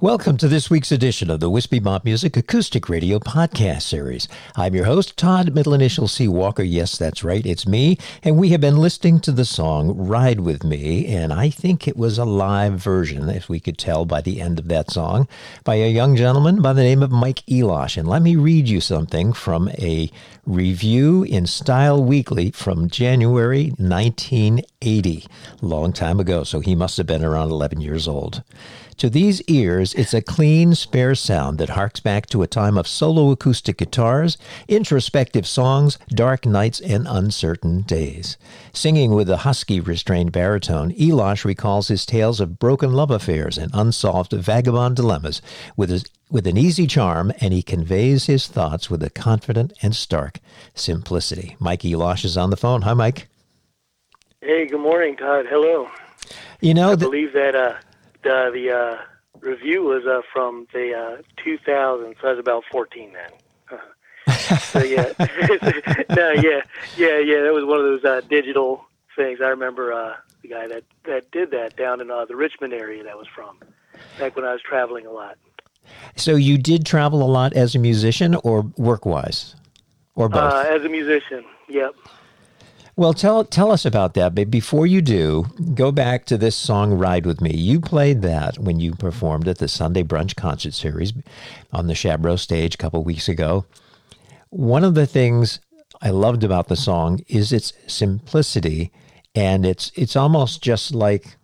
Welcome to this week's edition of the Wispy Mop Music Acoustic Radio Podcast Series. I'm your host, Todd, middle initial C. Walker. Yes, that's right, it's me. And we have been listening to the song Ride With Me, and I think it was a live version, if we could tell by the end of that song, by a young gentleman by the name of Mike Elosh. And let me read you something from a review in Style Weekly from January 1980, long time ago. So he must have been around 11 years old. To these ears, it's a clean, spare sound that harks back to a time of solo acoustic guitars, introspective songs, dark nights, and uncertain days. Singing with a husky, restrained baritone, Elosh recalls his tales of broken love affairs and unsolved vagabond dilemmas with his with an easy charm, and he conveys his thoughts with a confident and stark simplicity. Mike Elosh is on the phone. Hi, Mike. Hey, good morning, Todd. Hello. You know, I th- believe that uh, the the uh, review was uh, from the uh, 2000, so I was about 14 then. so yeah, no, yeah, yeah, yeah. That was one of those uh, digital things. I remember uh, the guy that that did that down in uh, the Richmond area. That was from back when I was traveling a lot. so you did travel a lot as a musician, or work-wise, or both? Uh, as a musician, yep. Well, tell tell us about that. But before you do, go back to this song "Ride with Me." You played that when you performed at the Sunday Brunch Concert Series on the Chabro stage a couple weeks ago. One of the things I loved about the song is its simplicity, and it's it's almost just like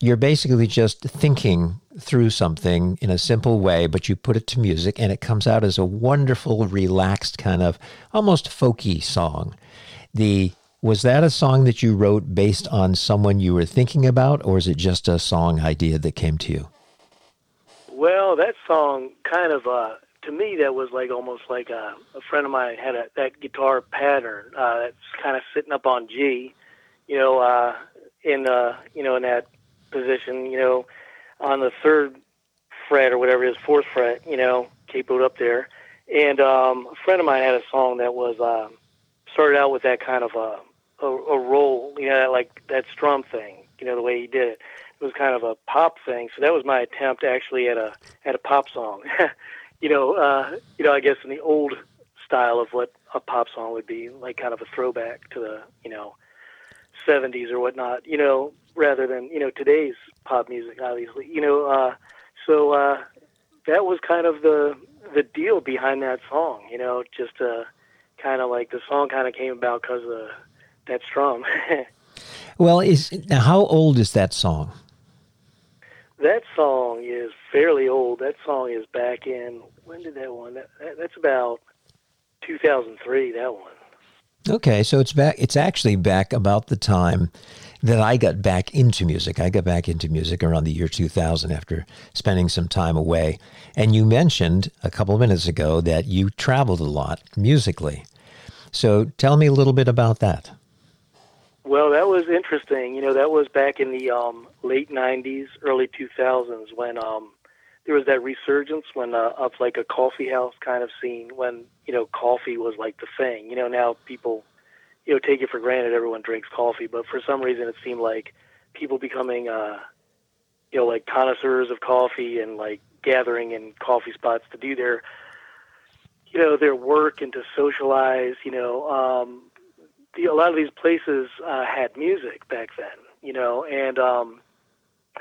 you're basically just thinking through something in a simple way, but you put it to music and it comes out as a wonderful, relaxed kind of almost folky song. The was that a song that you wrote based on someone you were thinking about, or is it just a song idea that came to you? Well, that song kind of uh to me that was like almost like a, a friend of mine had a that guitar pattern uh that's kind of sitting up on G, you know, uh in uh you know in that position, you know, on the third fret or whatever it is, fourth fret, you know, capoed up there. And um a friend of mine had a song that was um started out with that kind of a a, a roll, you know, like that strum thing, you know, the way he did it. It was kind of a pop thing. So that was my attempt actually at a at a pop song. you know, uh, you know, I guess in the old style of what a pop song would be, like kind of a throwback to the, you know, 70s or whatnot. You know, rather than you know today's pop music, obviously. You know, uh, so uh, that was kind of the the deal behind that song. You know, just uh, kind of like the song kind of came about because of that strum. well, is now how old is that song? That song is fairly old. That song is back in when did that one? That, that's about 2003. That one. Okay, so it's back. It's actually back about the time that I got back into music. I got back into music around the year 2000 after spending some time away. And you mentioned a couple of minutes ago that you traveled a lot musically. So tell me a little bit about that. Well, that was interesting. You know, that was back in the um, late '90s, early 2000s when um, there was that resurgence when uh, of like a coffee house kind of scene when you know coffee was like the thing. You know, now people you know take it for granted everyone drinks coffee, but for some reason it seemed like people becoming uh, you know like connoisseurs of coffee and like gathering in coffee spots to do their you know their work and to socialize. You know, um, the, a lot of these places uh, had music back then, you know, and um,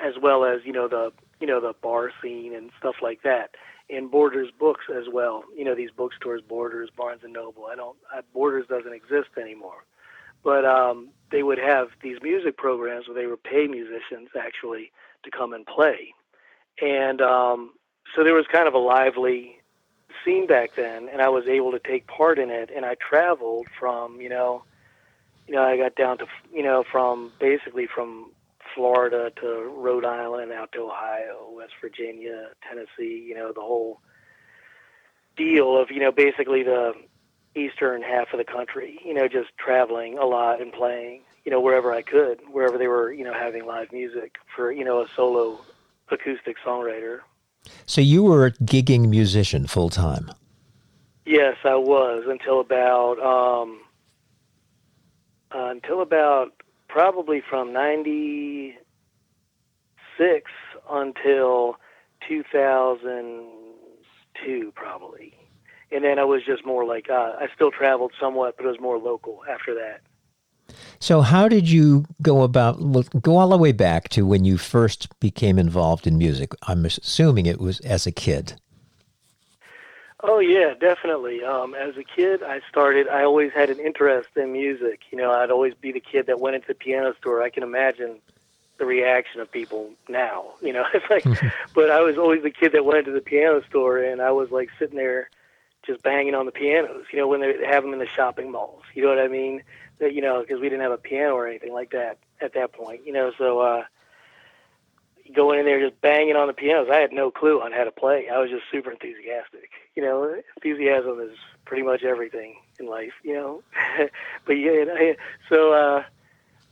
as well as you know the you know the bar scene and stuff like that, and Borders books as well. You know these bookstores, Borders, Barnes and Noble. I don't I, Borders doesn't exist anymore, but um, they would have these music programs where they would pay musicians actually to come and play, and um, so there was kind of a lively scene back then, and I was able to take part in it, and I traveled from you know you know, I got down to, you know, from basically from Florida to Rhode Island, out to Ohio, West Virginia, Tennessee, you know, the whole deal of, you know, basically the eastern half of the country, you know, just traveling a lot and playing, you know, wherever I could, wherever they were, you know, having live music for, you know, a solo acoustic songwriter. So you were a gigging musician full time? Yes, I was until about um, uh, until about probably from 96 until 2002 probably. And then i was just more like uh, i still traveled somewhat but it was more local after that. So how did you go about go all the way back to when you first became involved in music? I'm assuming it was as a kid Oh yeah, definitely. Um, as a kid, I started. I always had an interest in music. You know, I'd always be the kid that went into the piano store. I can imagine the reaction of people now. You know, it's like, but I was always the kid that went into the piano store, and I was like sitting there, just banging on the pianos. You know, when they have them in the shopping malls. You know what I mean? That you know, because we didn't have a piano or anything like that at that point. You know, so. uh going in there just banging on the pianos. I had no clue on how to play. I was just super enthusiastic. You know, enthusiasm is pretty much everything in life. You know, but yeah, so uh,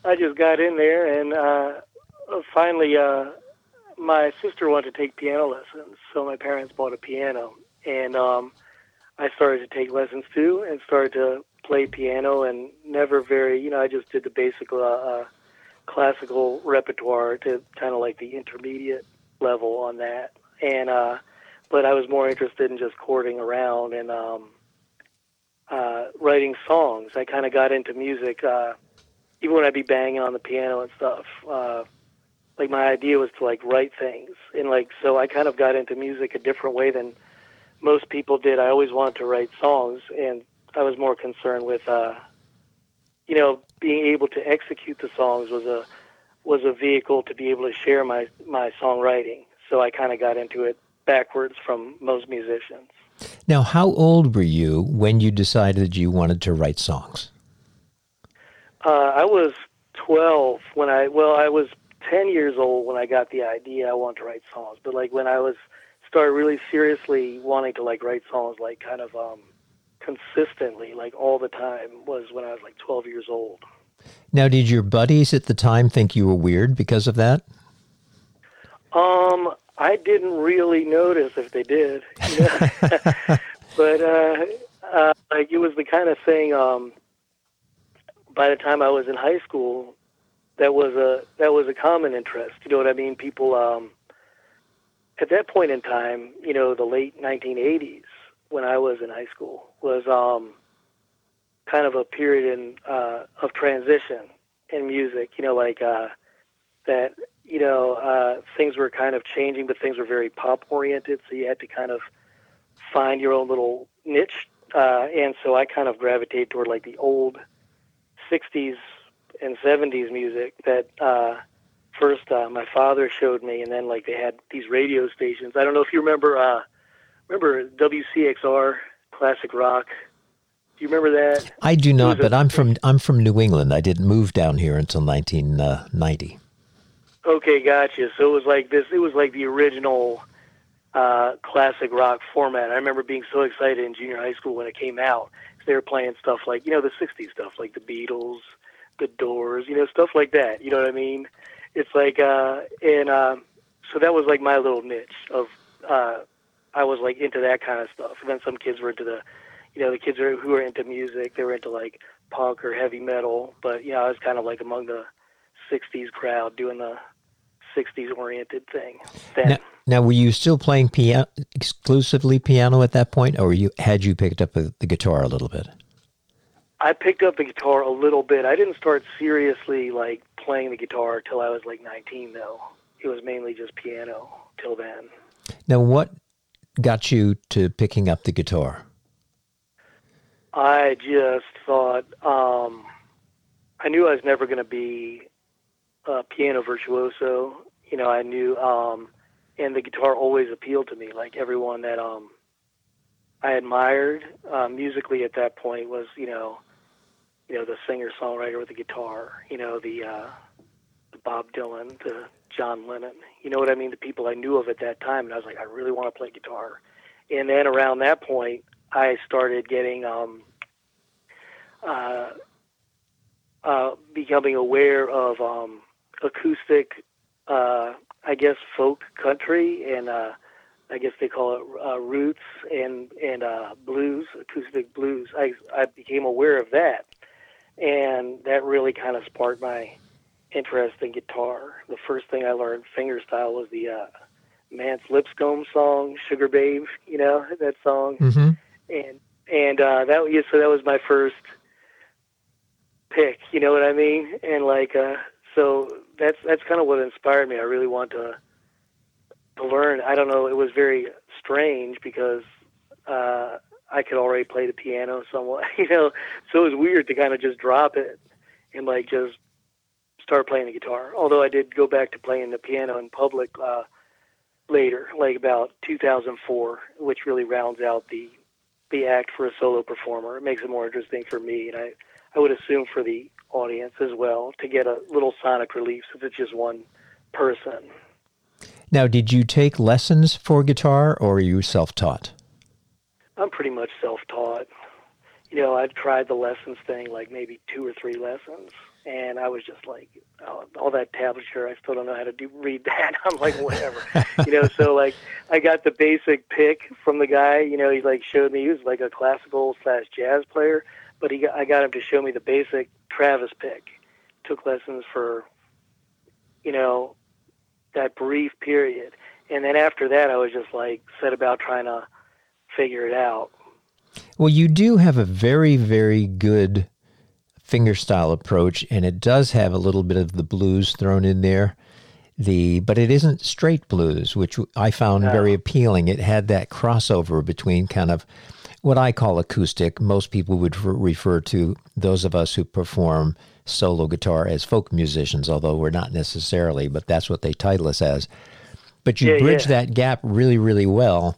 I just got in there, and uh, finally, uh, my sister wanted to take piano lessons, so my parents bought a piano, and um, I started to take lessons too, and started to play piano, and never very, you know, I just did the basic. Uh, uh, classical repertoire to kind of like the intermediate level on that. And uh, but I was more interested in just courting around and um, uh, writing songs. I kind of got into music uh, even when I'd be banging on the piano and stuff. Uh, like my idea was to like write things and like so I kind of got into music a different way than most people did. I always wanted to write songs and I was more concerned with uh, you know, being able to execute the songs was a was a vehicle to be able to share my my songwriting. So I kind of got into it backwards from most musicians. Now, how old were you when you decided you wanted to write songs? Uh, I was 12 when I well, I was 10 years old when I got the idea I wanted to write songs. But like when I was started really seriously wanting to like write songs, like kind of um, consistently, like all the time, was when I was like 12 years old. Now, did your buddies at the time think you were weird because of that? Um, I didn't really notice if they did, you know? but uh, uh, like it was the kind of thing. Um, by the time I was in high school, that was a that was a common interest. You know what I mean? People um, at that point in time, you know, the late 1980s, when I was in high school was um, kind of a period in uh, of transition in music. You know, like uh, that you know uh, things were kind of changing, but things were very pop oriented. So you had to kind of find your own little niche, uh, and so I kind of gravitated toward like the old '60s and '70s music that. Uh, First, uh, my father showed me, and then like they had these radio stations. I don't know if you remember. Uh, remember WCXR Classic Rock? Do you remember that? I do not, but i am from I'm from New England. I didn't move down here until 1990. Okay, gotcha. So it was like this. It was like the original uh, classic rock format. I remember being so excited in junior high school when it came out. They were playing stuff like you know the '60s stuff, like the Beatles, the Doors, you know stuff like that. You know what I mean? It's like uh, and uh, so that was like my little niche of. Uh, I was like into that kind of stuff, and then some kids were into the you know, the kids who were into music, they were into like punk or heavy metal. But you know, I was kind of like among the '60s crowd doing the '60s oriented thing. Then. Now, now, were you still playing piano exclusively piano at that point, or you had you picked up a, the guitar a little bit? I picked up the guitar a little bit. I didn't start seriously like playing the guitar till I was like 19, though. It was mainly just piano till then. Now, what got you to picking up the guitar? I just thought um, I knew I was never going to be a piano virtuoso. You know, I knew, um, and the guitar always appealed to me. Like everyone that um, I admired uh, musically at that point was, you know, you know, the singer songwriter with the guitar. You know, the uh, the Bob Dylan, the John Lennon. You know what I mean? The people I knew of at that time, and I was like, I really want to play guitar. And then around that point, I started getting um, uh, uh, becoming aware of um, acoustic, uh, I guess, folk country, and uh, I guess they call it uh, roots and and uh, blues, acoustic blues. I I became aware of that, and that really kind of sparked my interest in guitar. The first thing I learned fingerstyle was the uh, Mance Lipscomb song "Sugar Babe." You know that song, mm-hmm. and and uh, that yeah, so that was my first pick. You know what I mean? And like, uh, so that's that's kind of what inspired me. I really want to to learn. I don't know. It was very strange because uh, I could already play the piano somewhat. You know, so it was weird to kind of just drop it and like just start playing the guitar. Although I did go back to playing the piano in public uh, later, like about 2004, which really rounds out the the act for a solo performer. It makes it more interesting for me, and I I would assume for the audience as well to get a little sonic relief since it's just one person. Now, did you take lessons for guitar or are you self taught? I'm pretty much self taught. You know, I've tried the lessons thing like maybe two or three lessons, and I was just like, oh, all that tablature, I still don't know how to do read that. I'm like, whatever, you know. So like, I got the basic pick from the guy. You know, he like showed me he was like a classical slash jazz player, but he I got him to show me the basic Travis pick. Took lessons for, you know, that brief period, and then after that, I was just like set about trying to figure it out. Well, you do have a very, very good fingerstyle approach, and it does have a little bit of the blues thrown in there. The but it isn't straight blues, which I found no. very appealing. It had that crossover between kind of what I call acoustic. Most people would refer to those of us who perform solo guitar as folk musicians, although we're not necessarily, but that's what they title us as. But you yeah, bridge yeah. that gap really, really well,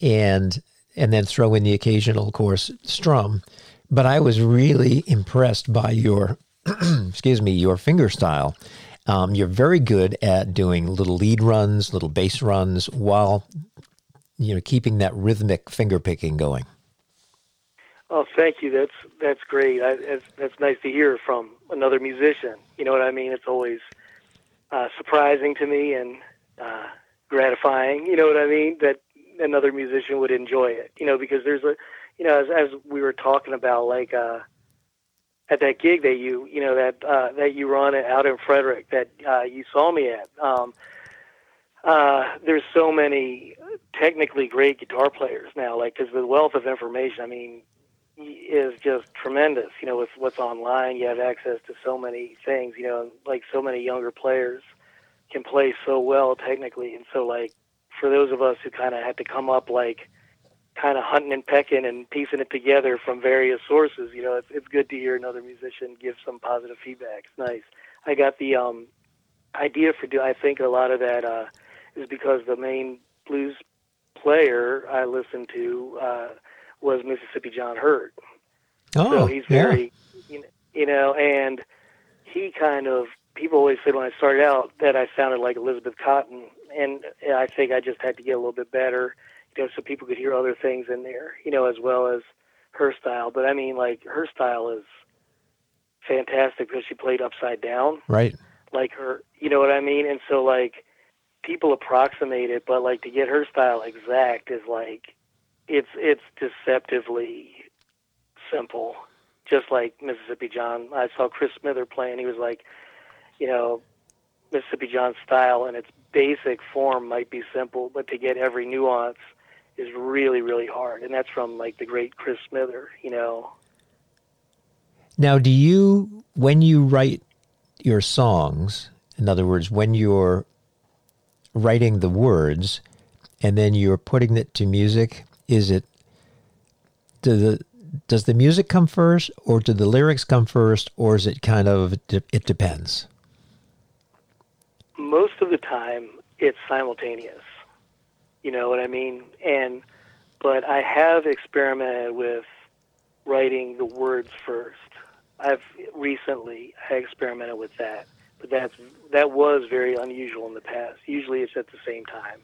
and and then throw in the occasional, of course, strum. But I was really impressed by your, excuse me, your finger style. Um, you're very good at doing little lead runs, little bass runs, while you know keeping that rhythmic finger picking going. Oh, thank you. That's that's great. I, that's, that's nice to hear from another musician. You know what I mean? It's always uh, surprising to me and uh, gratifying. You know what I mean? That another musician would enjoy it. You know, because there's a, you know, as, as we were talking about, like uh, at that gig that you, you know, that uh, that you run out in Frederick that uh, you saw me at. Um, uh, there's so many technically great guitar players now, like because the wealth of information. I mean, is just tremendous. You know, with what's online, you have access to so many things. You know, like so many younger players can play so well technically, and so like for those of us who kind of had to come up like kind of hunting and pecking and piecing it together from various sources, you know, it's it's good to hear another musician give some positive feedback. It's nice. I got the um idea for do. I think a lot of that uh, is because the main blues player I listened to uh, was Mississippi John Hurt. Oh, so he's very, yeah. you know, and he kind of people always said when I started out that I sounded like Elizabeth Cotten, and I think I just had to get a little bit better, you know, so people could hear other things in there, you know, as well as her style. But I mean, like her style is fantastic because she played upside down, right? Like her, you know what I mean? And so like people approximate it, but like to get her style exact is like it's it's deceptively simple. Just like Mississippi John, I saw Chris Smither playing. He was like, you know, Mississippi John style in its basic form might be simple, but to get every nuance is really really hard. And that's from like the great Chris Smither, you know. Now, do you when you write your songs, in other words, when you're writing the words and then you're putting it to music, is it do the does the music come first or do the lyrics come first or is it kind of it depends? Most of the time it's simultaneous. You know what I mean? And but I have experimented with writing the words first. I've recently I experimented with that but that's that was very unusual in the past. Usually, it's at the same time.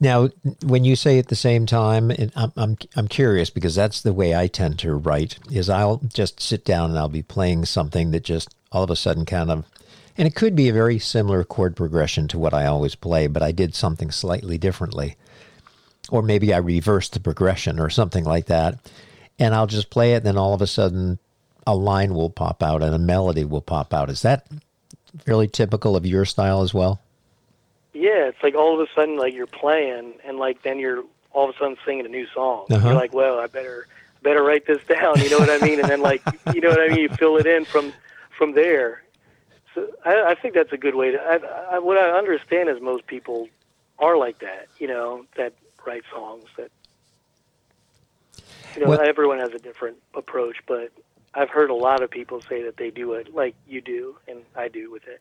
Now, when you say at the same time, I'm, I'm I'm curious because that's the way I tend to write. Is I'll just sit down and I'll be playing something that just all of a sudden kind of, and it could be a very similar chord progression to what I always play, but I did something slightly differently, or maybe I reversed the progression or something like that, and I'll just play it. And then all of a sudden, a line will pop out and a melody will pop out. Is that fairly typical of your style as well? Yeah, it's like all of a sudden, like you're playing, and like then you're all of a sudden singing a new song. Uh-huh. You're like, well, I better better write this down. You know what I mean? And then like, you know what I mean? You fill it in from from there. So I, I think that's a good way to. I, I, what I understand is most people are like that. You know, that write songs that. You know, well, everyone has a different approach, but I've heard a lot of people say that they do it like you do, and I do with it.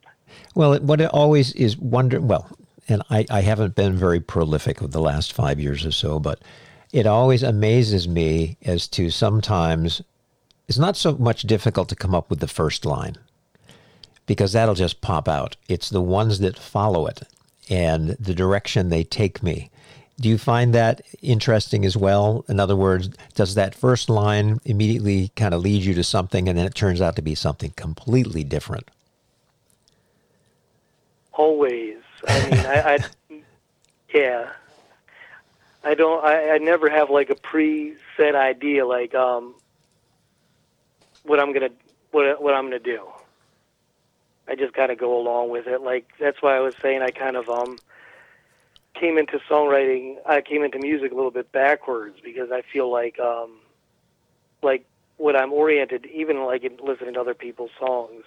Well, what it always is wonder. Well, and I, I haven't been very prolific with the last five years or so, but it always amazes me as to sometimes it's not so much difficult to come up with the first line because that'll just pop out. It's the ones that follow it and the direction they take me do you find that interesting as well? In other words, does that first line immediately kind of lead you to something and then it turns out to be something completely different? Always. I mean, I, I, yeah. I don't, I, I never have like a preset idea, like, um, what I'm going to, what, what I'm going to do. I just kind of go along with it. Like, that's why I was saying I kind of, um, came into songwriting, I came into music a little bit backwards because I feel like, um, like what I'm oriented, even like in listening to other people's songs.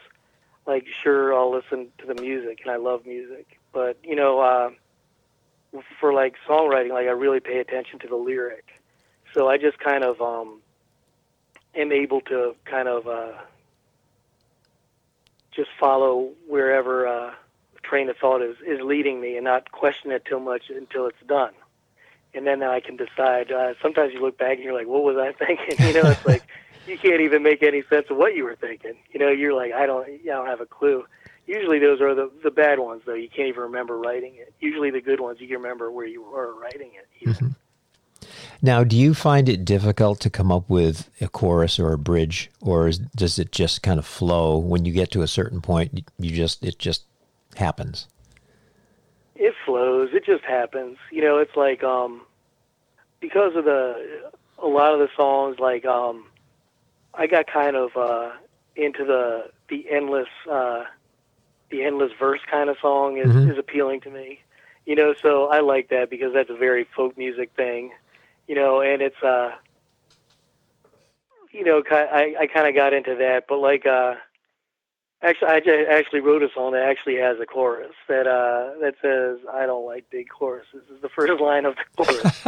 Like, sure, I'll listen to the music, and I love music, but you know, uh, for like songwriting, like I really pay attention to the lyric. So I just kind of um, am able to kind of uh, just follow wherever. Uh, train of thought is, is leading me and not question it too much until it's done. And then I can decide. Uh, sometimes you look back and you're like, what was I thinking? You know, it's like you can't even make any sense of what you were thinking. You know, you're like, I don't, I don't have a clue. Usually those are the, the bad ones, though. You can't even remember writing it. Usually the good ones, you can remember where you were writing it. Mm-hmm. Now, do you find it difficult to come up with a chorus or a bridge, or is, does it just kind of flow when you get to a certain point? You just it just happens? It flows. It just happens. You know, it's like um, because of the a lot of the songs. Like um, I got kind of uh, into the the endless uh, the endless verse kind of song is, mm-hmm. is appealing to me. You know, so I like that because that's a very folk music thing. You know, and it's uh, you know, I I kind of got into that, but like uh Actually, I just actually wrote a song that actually has a chorus that uh, that says, "I don't like big choruses." Is the first line of the chorus.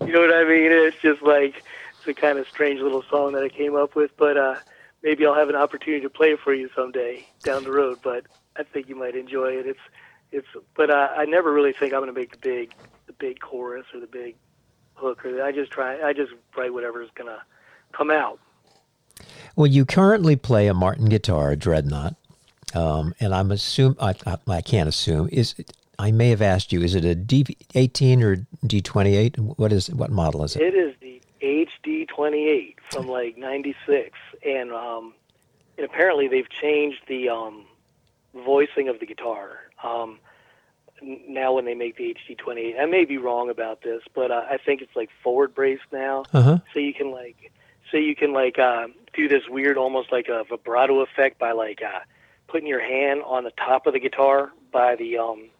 you know what I mean? It's just like it's a kind of strange little song that I came up with, but uh, maybe I'll have an opportunity to play it for you someday down the road. But I think you might enjoy it. It's it's, but uh, I never really think I'm going to make the big the big chorus or the big hook. Or I just try. I just write whatever's going to come out. Well, you currently play a Martin guitar, a Dreadnought, um, and I'm assume I, I, I, can't assume is I may have asked you is it a D18 or D28? What is what model is it? It is the HD28 from like '96, and um, and apparently they've changed the um, voicing of the guitar. Um, now when they make the HD28, I may be wrong about this, but uh, I think it's like forward braced now, uh-huh. so you can like so you can like uh, do this weird, almost like a vibrato effect by like uh, putting your hand on the top of the guitar by the um,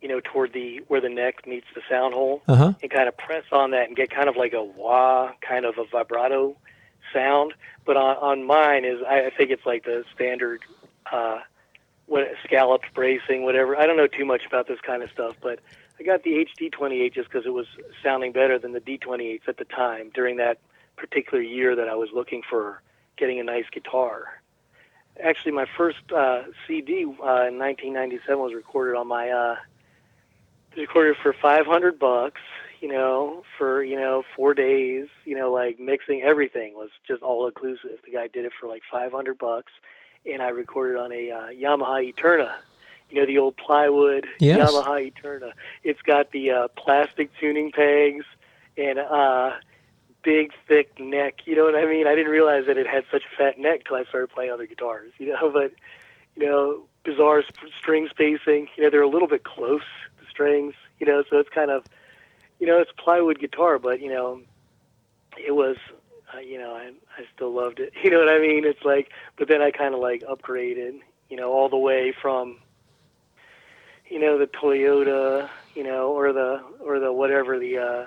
you know, toward the where the neck meets the sound hole, uh-huh. and kind of press on that and get kind of like a wah kind of a vibrato sound. But on, on mine is I, I think it's like the standard uh, what scalloped bracing, whatever. I don't know too much about this kind of stuff, but I got the HD28 just because it was sounding better than the D28s at the time during that particular year that I was looking for getting a nice guitar. Actually, my first uh, CD uh, in 1997 was recorded on my uh, recorded for 500 bucks. You know, for you know four days. You know, like mixing everything was just all inclusive. The guy did it for like 500 bucks, and I recorded on a uh, Yamaha Eterna you know the old plywood yes. Yamaha Eterna. It's got the uh, plastic tuning pegs and uh, big thick neck. You know what I mean? I didn't realize that it had such a fat neck till I started playing other guitars. You know, but you know, bizarre sp- string spacing. You know, they're a little bit close the strings. You know, so it's kind of you know it's a plywood guitar, but you know, it was. Uh, you know, I I still loved it. You know what I mean? It's like, but then I kind of like upgraded. You know, all the way from you know the Toyota, you know, or the or the whatever the uh,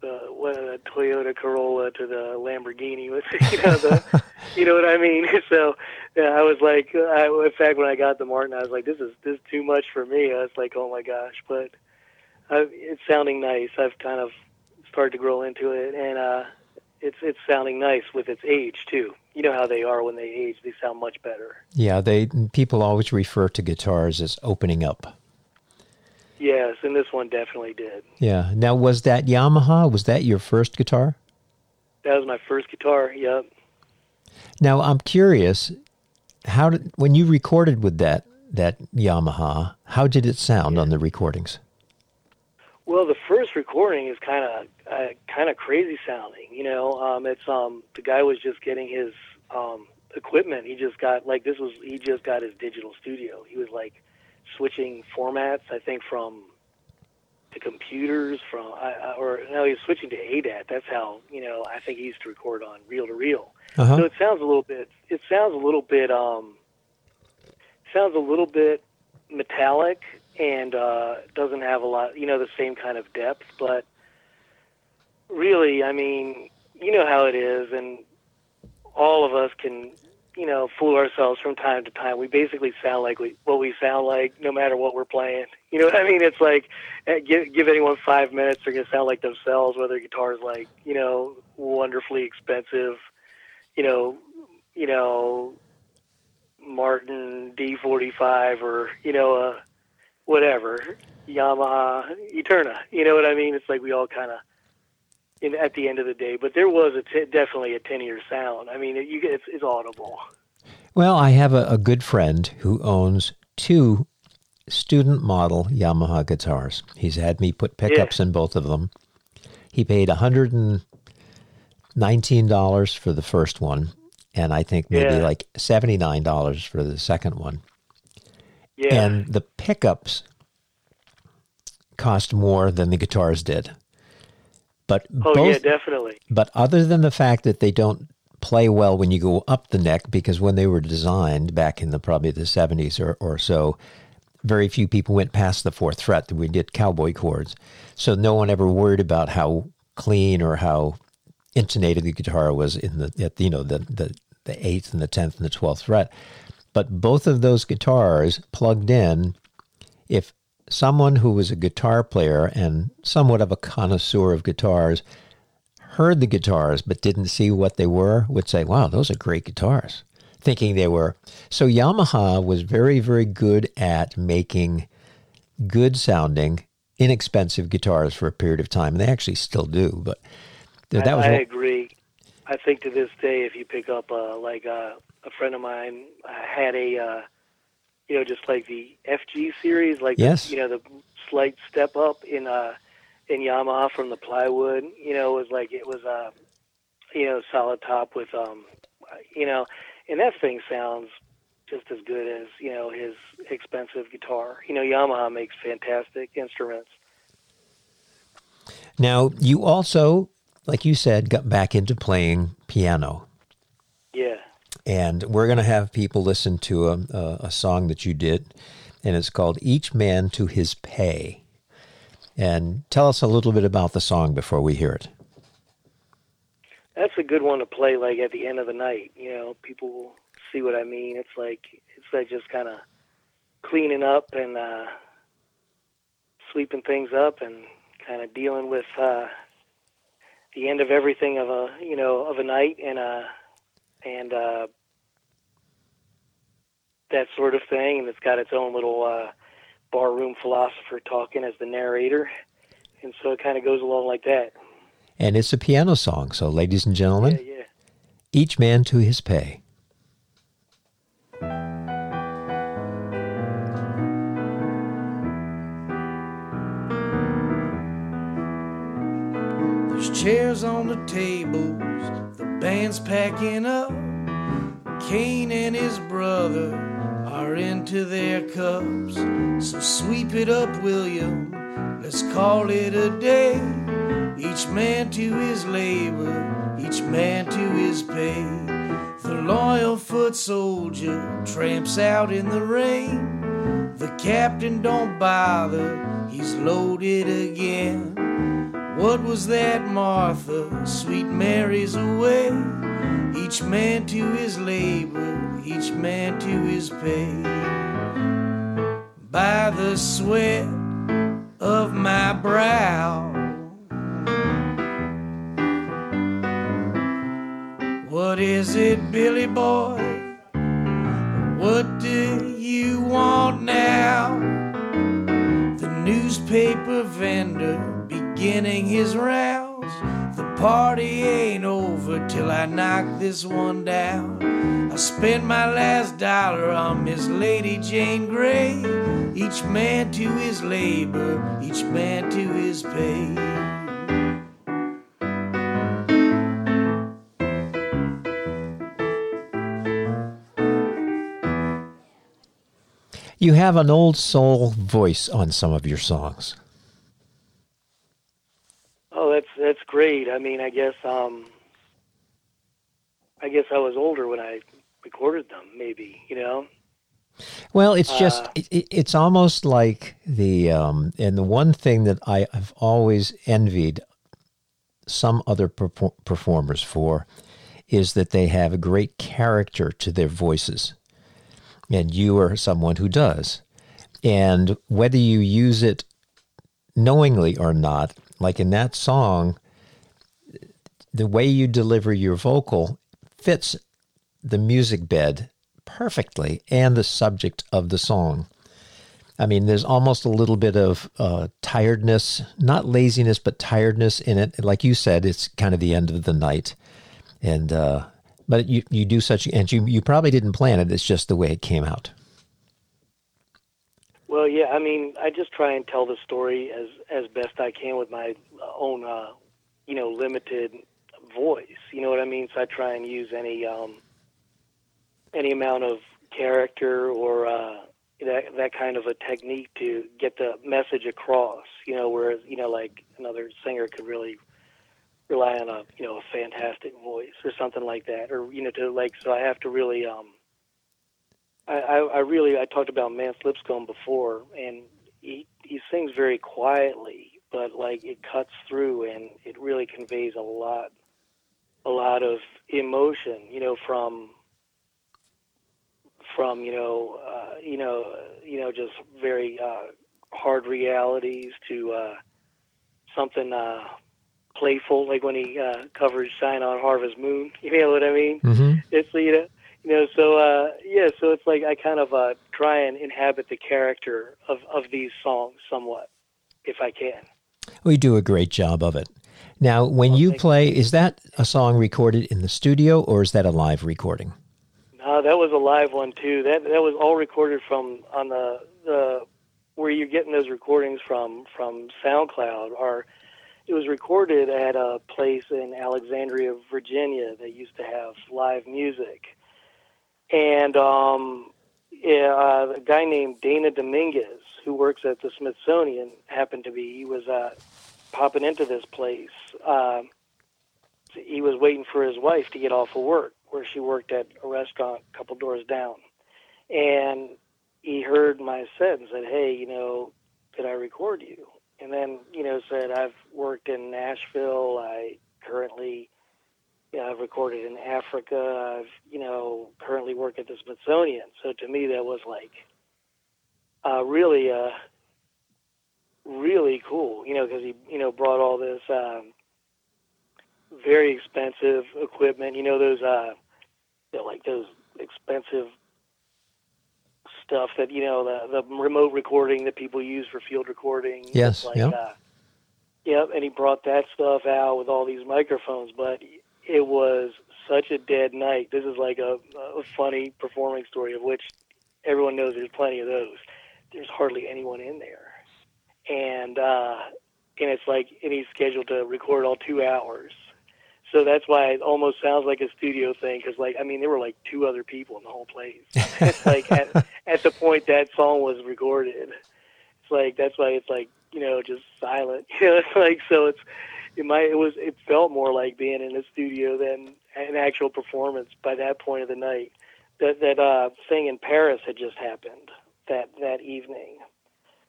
the what the Toyota Corolla to the Lamborghini with, you know the, you know what I mean. So yeah, I was like, I, in fact, when I got the Martin, I was like, this is this is too much for me. I was like, oh my gosh, but I, it's sounding nice. I've kind of started to grow into it, and uh, it's it's sounding nice with its age too. You know how they are when they age; they sound much better. Yeah, they people always refer to guitars as opening up. Yes, and this one definitely did. Yeah. Now, was that Yamaha? Was that your first guitar? That was my first guitar. Yep. Now, I'm curious, how did when you recorded with that that Yamaha? How did it sound yeah. on the recordings? Well, the first recording is kind of uh, kind of crazy sounding. You know, um, it's um, the guy was just getting his um, equipment. He just got like this was he just got his digital studio. He was like switching formats. I think from to computers from I, or no, he's switching to ADAT. That's how you know. I think he used to record on reel to reel. Uh-huh. So it sounds a little bit. It sounds a little bit. Um, sounds a little bit metallic and uh, doesn't have a lot. You know, the same kind of depth, but really, I mean, you know how it is, and all of us can you know, fool ourselves from time to time. We basically sound like we, what we sound like, no matter what we're playing. You know what I mean? It's like eh, give give anyone five minutes, they're gonna sound like themselves. Whether guitar's like you know wonderfully expensive, you know, you know, Martin D45 or you know, uh, whatever Yamaha Eterna. You know what I mean? It's like we all kind of in, at the end of the day. But there was a t- definitely a ten year sound. I mean, it, you, it's, it's audible. Well, I have a, a good friend who owns two student model Yamaha guitars. He's had me put pickups yeah. in both of them. He paid $119 for the first one, and I think maybe yeah. like $79 for the second one. Yeah. And the pickups cost more than the guitars did. But oh both, yeah, definitely. But other than the fact that they don't play well when you go up the neck, because when they were designed back in the probably the seventies or, or so, very few people went past the fourth fret. We did cowboy chords, so no one ever worried about how clean or how intonated the guitar was in the at, you know the the the eighth and the tenth and the twelfth fret. But both of those guitars plugged in, if someone who was a guitar player and somewhat of a connoisseur of guitars heard the guitars but didn't see what they were, would say, wow, those are great guitars, thinking they were. So Yamaha was very, very good at making good sounding, inexpensive guitars for a period of time. And they actually still do, but that was. I what, agree. I think to this day, if you pick up uh, like uh, a friend of mine had a, uh, you know, just like the FG series, like Yes. the, you know the slight step up in uh, in Yamaha from the plywood. You know, it was like it was uh, you know solid top with um, you know, and that thing sounds just as good as you know his expensive guitar. You know, Yamaha makes fantastic instruments. Now, you also, like you said, got back into playing piano. Yeah. And we're going to have people listen to a, a, a song that you did, and it's called Each Man to His Pay. And tell us a little bit about the song before we hear it. That's a good one to play like at the end of the night. You know, people will see what I mean. It's like it's like just kind of cleaning up and uh, sweeping things up and kind of dealing with uh, the end of everything of a you know of a night and uh and uh, that sort of thing. And it's got its own little uh, barroom philosopher talking as the narrator, and so it kind of goes along like that. And it's a piano song. So, ladies and gentlemen, Yeah, yeah. each man to his pay. There's chairs on the tables, the band's packing up. Kane and his brother are into their cups. So sweep it up, William. Let's call it a day. Each man to his labor, each man to his pay. The loyal foot soldier tramps out in the rain. The captain don't bother, he's loaded again. What was that, Martha? Sweet Mary's away. Each man to his labor, each man to his pay. By the sweat of my brow. What is it, Billy boy? What do you want now? The newspaper vendor beginning his rounds. The party ain't over till I knock this one down. I spent my last dollar on Miss Lady Jane Grey. Each man to his labor, each man to his pay. You have an old soul voice on some of your songs. Oh, that's that's great. I mean, I guess um, I guess I was older when I recorded them. Maybe you know. Well, it's just Uh, it, it- it's almost like the um, and the one thing that I have always envied some other perfor- performers for is that they have a great character to their voices, and you are someone who does, and whether you use it knowingly or not, like in that song, the way you deliver your vocal fits the music bed perfectly and the subject of the song. I mean, there's almost a little bit of uh, tiredness, not laziness, but tiredness in it. Like you said, it's kind of the end of the night, and uh, but you you do such and you you probably didn't plan it. It's just the way it came out. Well, yeah. I mean, I just try and tell the story as as best I can with my own, uh, you know, limited voice. You know what I mean? So I try and use any um, any amount of character or uh, that that kind of a technique to get the message across. You know, whereas you know, like another singer could really rely on a you know a fantastic voice or something like that, or you know, to like. So I have to really um, I, I, I really I talked about Mance Lipscomb before, and he he sings very quietly, but like it cuts through, and it really conveys a lot, a lot of emotion. You know, from from you know uh, you know you know just very uh, hard realities to uh, something uh, playful, like when he uh, covers "Shine on Harvest Moon." You know what I mean? Mm-hmm. It's you know you know so uh, yeah, so it's like I kind of uh, try and inhabit the character of of these songs somewhat, if I can. We do a great job of it. Now, when you play, is that a song recorded in the studio or is that a live recording? No, that was a live one too. That that was all recorded from on the the where you're getting those recordings from from SoundCloud. Or it was recorded at a place in Alexandria, Virginia that used to have live music, and um, uh, a guy named Dana Dominguez who works at the Smithsonian happened to be he was uh, popping into this place. Uh, he was waiting for his wife to get off of work, where she worked at a restaurant a couple doors down, and he heard my set and said, "Hey, you know, could I record you?" And then you know said, "I've worked in Nashville. I currently." Yeah, I've recorded in Africa. I've, you know, currently work at the Smithsonian. So to me, that was like uh, really, uh, really cool. You know, because he, you know, brought all this um, very expensive equipment. You know, those, uh, you know, like those expensive stuff that you know the the remote recording that people use for field recording. Yes. Like, yeah. Uh, yep. And he brought that stuff out with all these microphones, but it was such a dead night. This is like a, a funny performing story of which everyone knows there's plenty of those. There's hardly anyone in there, and uh, and it's like and he's scheduled to record all two hours. So that's why it almost sounds like a studio thing because, like, I mean, there were like two other people in the whole place. it's like at, at the point that song was recorded, it's like that's why it's like you know just silent. You know, it's like so it's it might it was it felt more like being in a studio than an actual performance by that point of the night. That that uh, thing in Paris had just happened that that evening.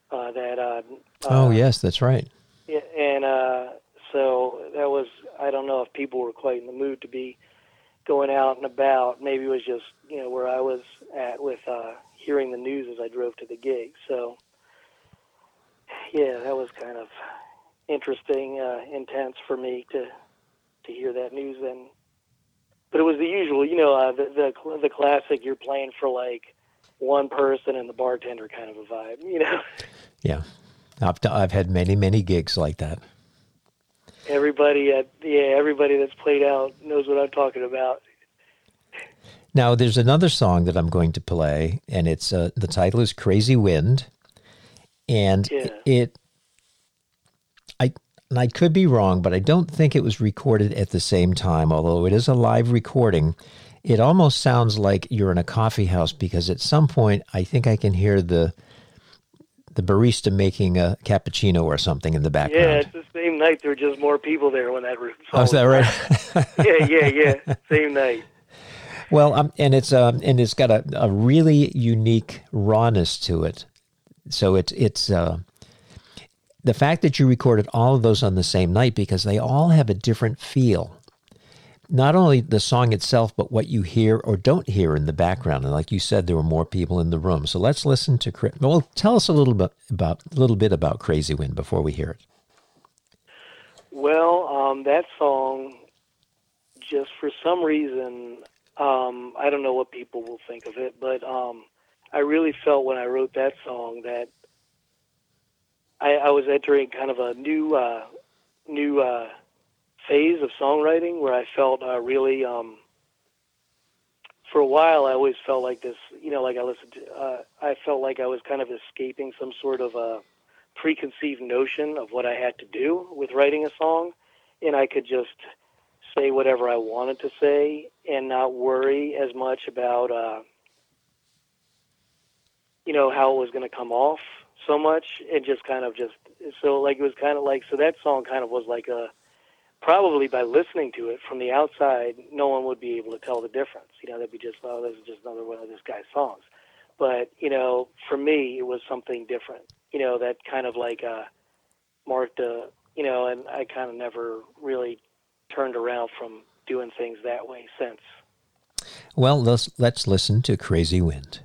Uh, that uh, oh uh, yes, that's right. yeah, and uh, so that was I don't know if people were quite in the mood to be going out and about. Maybe it was just you know where I was at with uh, hearing the news as I drove to the gig. So yeah, that was kind of interesting, uh, intense for me to to hear that news. Then, but it was the usual, you know, uh, the the the classic. You're playing for like one person and the bartender kind of a vibe, you know. Yeah. I've, I've had many, many gigs like that. Everybody at yeah, everybody that's played out knows what I'm talking about. Now, there's another song that I'm going to play, and it's uh, the title is "Crazy Wind," and Yeah. it, and I could be wrong, but I don't think it was recorded at the same time. Although it is a live recording, it almost sounds like you're in a coffee house because at some point I think I can hear the the barista making a cappuccino or something in the background. Yeah, it's the same night. There were just more people there when that. oh, is that right? yeah, yeah, yeah. Same night. Well, um, and it's um, and it's got a, a really unique rawness to it. So it's it's uh, the fact that you recorded all of those on the same night because they all have a different feel. Not only the song itself, but what you hear or don't hear in the background. And like you said, there were more people in the room. So let's listen to. Well, tell us a little bit about a little bit about Crazy Wind before we hear it. Well, um, that song, just for some reason, um, I don't know what people will think of it, but um, I really felt when I wrote that song that I, I was entering kind of a new, uh, new uh, phase of songwriting where I felt uh, really. Um, for a while, I always felt like this. You know, like I listened to. Uh, I felt like I was kind of escaping some sort of a preconceived notion of what I had to do with writing a song, and I could just say whatever I wanted to say and not worry as much about, uh, you know, how it was going to come off so much, and just kind of just so like it was kind of like so that song kind of was like a probably by listening to it from the outside, no one would be able to tell the difference. You know, they'd be just, oh, this is just another one of this guy's songs. But you know, for me, it was something different. You know, that kind of like uh, marked a, you know, and I kind of never really turned around from doing things that way since. Well, let's let's listen to Crazy Wind.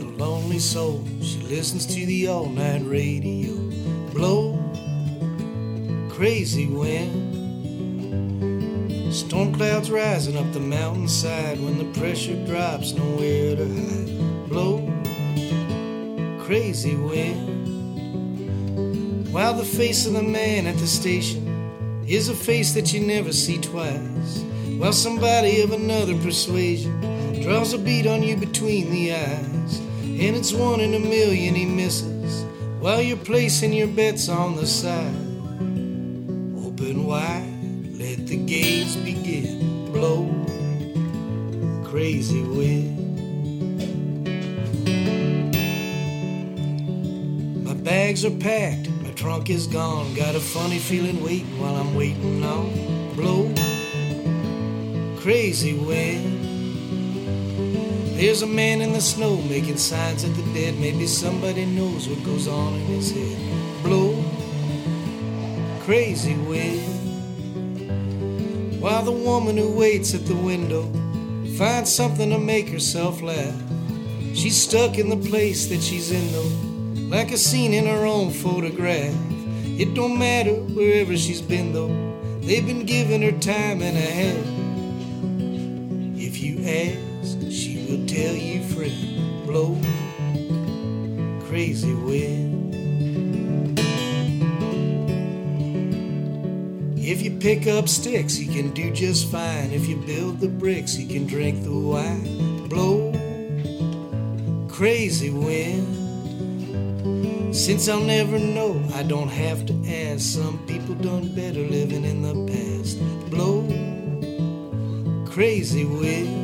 A lonely soul. She listens to the all night radio. Blow, crazy wind. Storm clouds rising up the mountainside when the pressure drops, nowhere to hide. Blow, crazy wind. While the face of the man at the station is a face that you never see twice. While somebody of another persuasion draws a bead on you between the eyes, and it's one in a million he misses. While you're placing your bets on the side, open wide, let the gates begin. Blow, crazy wind. My bags are packed, my trunk is gone. Got a funny feeling waiting while I'm waiting on. Blow, crazy wind. There's a man in the snow making signs at the dead. Maybe somebody knows what goes on in his head. Blow, crazy wind. While the woman who waits at the window finds something to make herself laugh. She's stuck in the place that she's in though, like a scene in her own photograph. It don't matter wherever she's been though, they've been giving her time and a half. If you ask, tell you, blow crazy wind. If you pick up sticks, you can do just fine. If you build the bricks, you can drink the wine. Blow crazy wind. Since I'll never know, I don't have to ask. Some people done better living in the past. Blow crazy wind.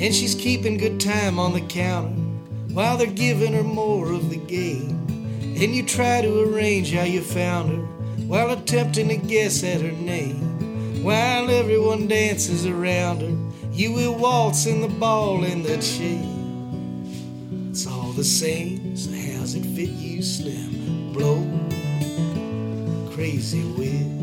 And she's keeping good time on the counter while they're giving her more of the game. And you try to arrange how you found her while attempting to guess at her name. While everyone dances around her, you will waltz in the ball in the chain. It's all the same, so how's it fit you, Slim? Blow crazy wind.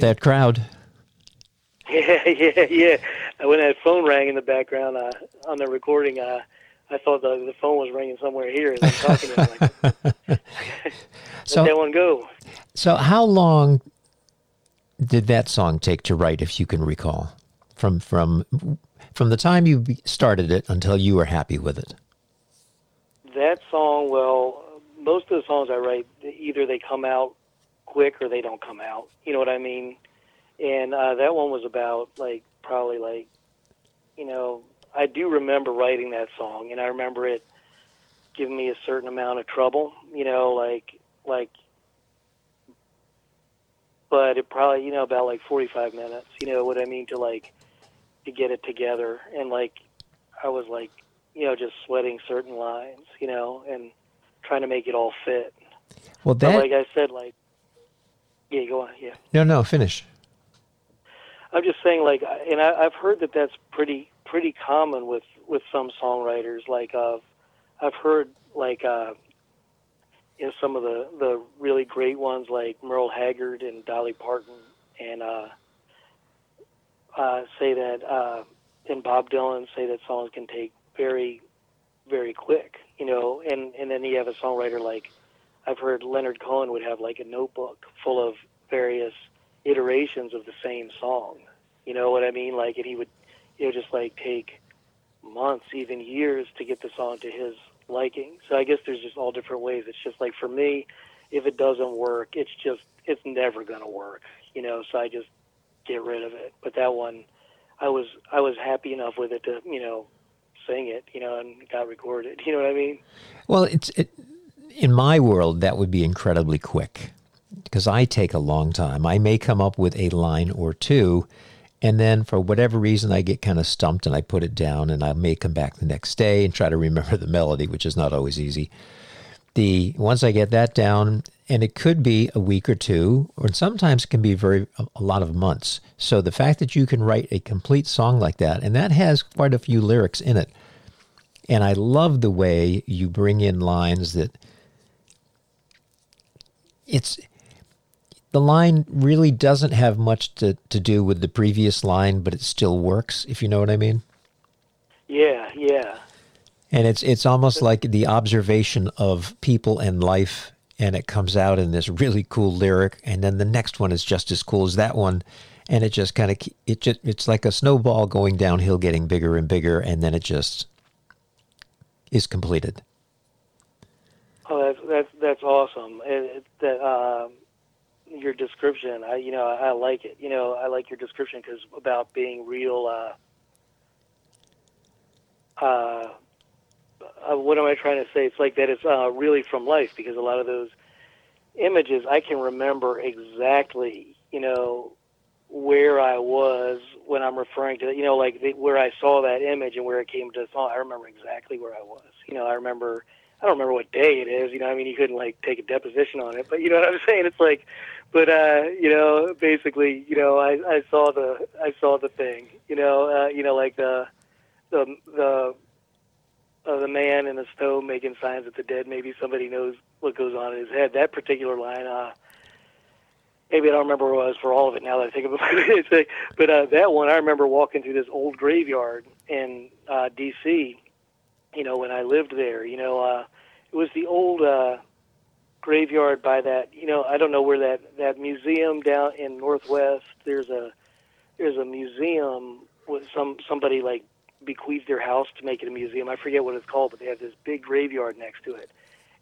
There's that crowd. Yeah, yeah, yeah. When that phone rang in the background uh, on the recording, uh, I thought the, the phone was ringing somewhere here as I'm talking to. Like, Let So, that one go. so how long did that song take to write, if you can recall, from from from the time you started it until you were happy with it? That song, well, most of the songs I write, either they come out quick or they don't come out. You know what I mean? And uh, that one was about like probably like, you know, I do remember writing that song, and I remember it giving me a certain amount of trouble. You know, like like, but it probably you know about like forty five minutes. You know what I mean to like to get it together, and like I was like you know just sweating certain lines. You know, and trying to make it all fit. Well, But like I said, like yeah, go on, yeah. no, no, finish. I'm just saying, like, and I, I've heard that that's pretty pretty common with with some songwriters. Like, of I've heard like uh, you know some of the the really great ones like Merle Haggard and Dolly Parton and uh, uh, say that uh, and Bob Dylan say that songs can take very very quick, you know, and and then you have a songwriter like I've heard Leonard Cohen would have like a notebook full of various iterations of the same song. You know what I mean? Like, and he would, you know, just like take months, even years to get the song to his liking. So I guess there's just all different ways. It's just like for me, if it doesn't work, it's just it's never gonna work. You know, so I just get rid of it. But that one, I was I was happy enough with it to you know sing it, you know, and got recorded. You know what I mean? Well, it's it, in my world that would be incredibly quick because I take a long time. I may come up with a line or two, and then for whatever reason, I get kind of stumped and I put it down, and I may come back the next day and try to remember the melody, which is not always easy. The once I get that down, and it could be a week or two, or sometimes it can be very a lot of months. So the fact that you can write a complete song like that, and that has quite a few lyrics in it, and I love the way you bring in lines that it's the line really doesn't have much to, to do with the previous line, but it still works, if you know what I mean. Yeah, yeah. And it's it's almost like the observation of people and life, and it comes out in this really cool lyric, and then the next one is just as cool as that one, and it just kind of it just it's like a snowball going downhill, getting bigger and bigger, and then it just is completed. Oh, that's that's that's awesome. It, that um, your description, I you know I like it. You know I like your description because about being real. Uh, uh, uh, what am I trying to say? It's like that. It's uh, really from life because a lot of those images I can remember exactly. You know where I was when I'm referring to. You know like the, where I saw that image and where it came to the. I remember exactly where I was. You know I remember I don't remember what day it is. You know, I mean, you couldn't like take a deposition on it, but you know what I'm saying. It's like, but uh, you know, basically, you know, I, I saw the I saw the thing. You know, uh, you know, like the the the uh, the man in the stove making signs at the dead. Maybe somebody knows what goes on in his head. That particular line. Uh, maybe I don't remember what it was for all of it now that I think about it. but uh, that one, I remember walking through this old graveyard in uh, D.C. You know, when I lived there. You know. Uh, it was the old uh, graveyard by that. You know, I don't know where that that museum down in Northwest. There's a there's a museum with some somebody like bequeathed their house to make it a museum. I forget what it's called, but they have this big graveyard next to it,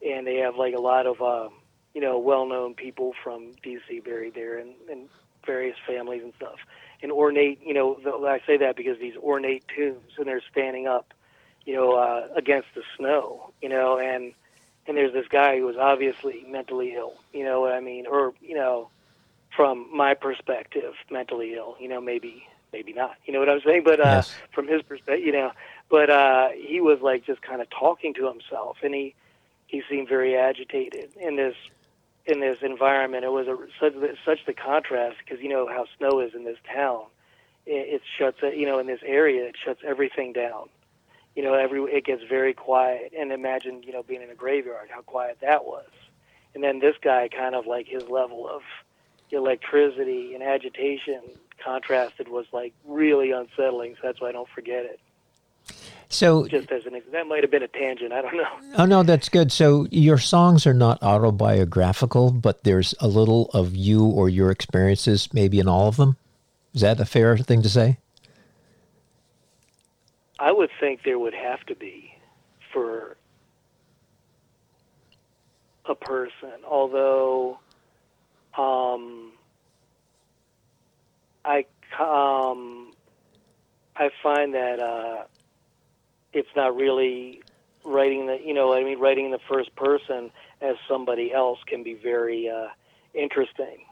and they have like a lot of uh, you know well-known people from DC buried there, and, and various families and stuff. And ornate, you know, the, I say that because these ornate tombs, and they're standing up, you know, uh, against the snow, you know, and and there's this guy who was obviously mentally ill, you know what I mean, or you know, from my perspective, mentally ill, you know, maybe maybe not, you know what I'm saying, but uh, yes. from his perspective, you know, but uh, he was like just kind of talking to himself, and he he seemed very agitated in this in this environment. It was a, such such the contrast because you know how snow is in this town. It, it shuts, you know, in this area, it shuts everything down you know, every it gets very quiet. And imagine, you know, being in a graveyard, how quiet that was. And then this guy, kind of like his level of electricity and agitation contrasted was like really unsettling. So that's why I don't forget it. So just as an that might have been a tangent. I don't know. Oh no, that's good. So your songs are not autobiographical, but there's a little of you or your experiences maybe in all of them. Is that a fair thing to say? I would think there would have to be for a person, although um, I um, I find that uh, it's not really writing the you know I mean? Writing in the first person as somebody else can be very uh, interesting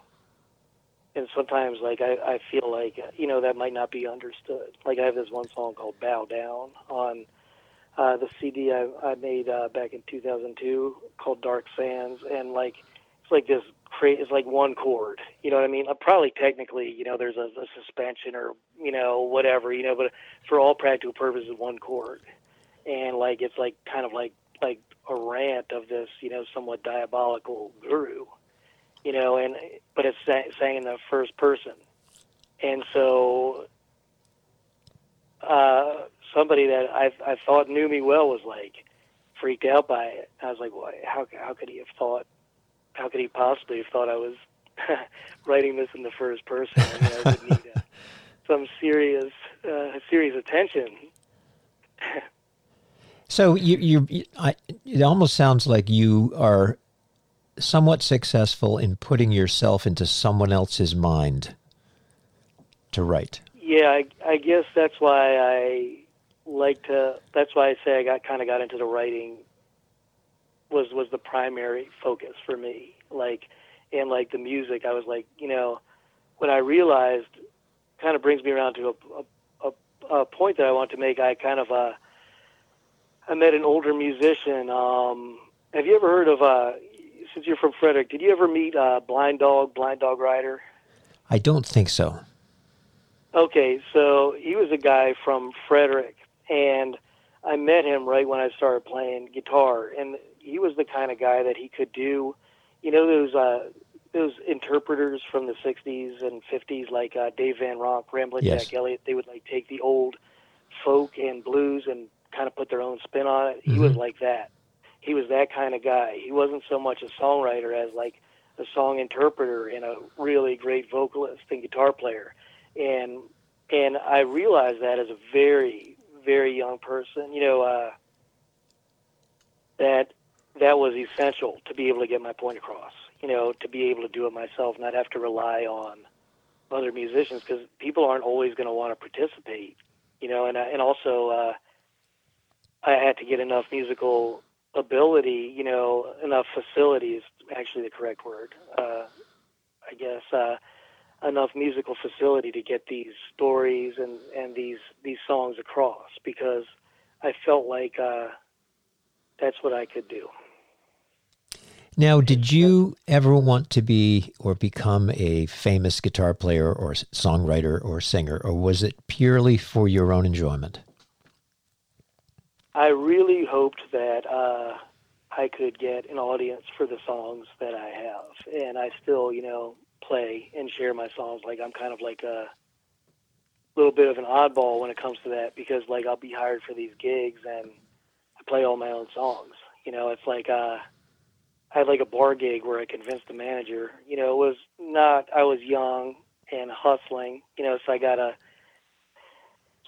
and sometimes like I, I feel like you know that might not be understood. Like I have this one song called "Bow Down" on uh, the CD I, I made uh, back in 2002 called "Dark Sands," and like it's like this cra- it's like one chord. You know what I mean? Uh, probably technically, you know, there's a, a suspension or you know whatever, you know, but for all practical purposes, one chord, and like it's like kind of like like a rant of this, you know, somewhat diabolical guru, you know, and but it's saying in the first person, and so uh, somebody that I I thought knew me well was like freaked out by it. I was like, well, how how could he have thought? How could he possibly have thought I was writing this in the first person? I, mean, I would need a, some serious uh, serious attention. so you you I, it almost sounds like you are somewhat successful in putting yourself into someone else's mind to write. Yeah, I, I guess that's why I like to. That's why I say I got kind of got into the writing. Was was the primary focus for me, like, and like the music. I was like, you know, when I realized, kind of brings me around to a, a, a point that I want to make. I kind of uh, I met an older musician. Um, have you ever heard of uh, since you're from Frederick? Did you ever meet uh, Blind Dog, Blind Dog Rider? I don't think so. Okay, so he was a guy from Frederick, and I met him right when I started playing guitar, and he was the kind of guy that he could do, you know, those uh, those interpreters from the '60s and '50s, like uh, Dave Van Ronk, Ramblin' Yes. Jack Elliott. They would like take the old folk and blues and kind of put their own spin on it. He was like that. He was that kind of guy. He wasn't so much a songwriter as like a song interpreter and a really great vocalist and guitar player. And and I realized that as a very very young person, you know, uh, that that was essential to be able to get my point across. You know, to be able to do it myself, not have to rely on other musicians because people aren't always going to want to participate. You know, and I- and also uh, I had to get enough musical ability. You know, enough facility is actually the correct word. Uh, I guess. Uh, enough musical facility to get these stories and, and these these songs across because I felt like uh, that's what I could do. Now, did you ever want to be or become a famous guitar player or songwriter or singer, or was it purely for your own enjoyment? I really hoped that uh, I could get an audience for the songs that I have, and I still, you know, play and share my songs. Like I'm kind of like a little bit of an oddball when it comes to that because, like, I'll be hired for these gigs and I play all my own songs. You know, it's like uh, I had like a bar gig where I convinced the manager. You know, it was not. I was young and hustling. You know, so I gotta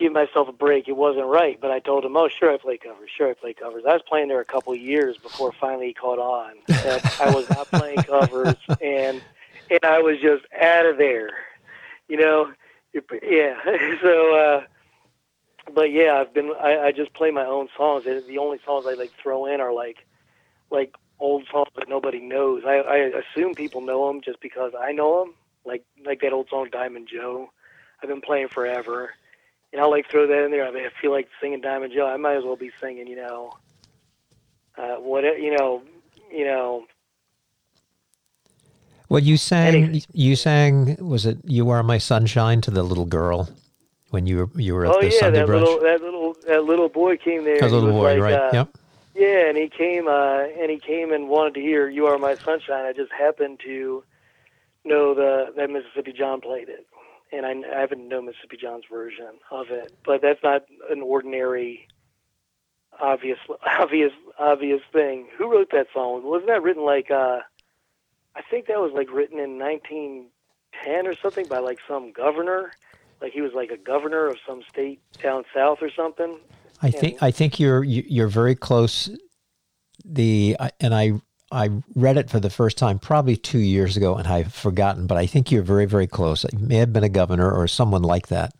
give myself a break. It wasn't right, but I told him, "Oh, sure, I play covers. Sure, I play covers." I was playing there a couple of years before finally he caught on that I was not playing covers, and and I was just out of there. You know, yeah. so, uh, but yeah, I've been. I, I just play my own songs. and The only songs I like throw in are like like old songs that nobody knows. I, I assume people know them just because I know them. Like like that old song Diamond Joe. I've been playing forever, and I'll like throw that in there. I, mean, I feel like singing Diamond Joe. I might as well be singing, you know, uh, what you know, you know. Well, you sang. Anything. You sang. Was it "You Are My Sunshine" to the little girl when you were you were at Oh the yeah, Sunday that brunch? little that little that little boy came there. He little boy, like, right? uh, yep. Yeah, and he came uh, and he came and wanted to hear "You Are My Sunshine." I just happened to know the that Mississippi John played it, and I, I haven't known Mississippi John's version of it. But that's not an ordinary, obvious, obvious, obvious thing. Who wrote that song? Wasn't that written like? Uh, I think that was like written in 1910 or something by like some governor. Like he was like a governor of some state down south or something. I think I think you're you- you're very close. The and I I read it for the first time probably two years ago, and I've forgotten. But I think you're very very close. It may have been a governor or someone like that.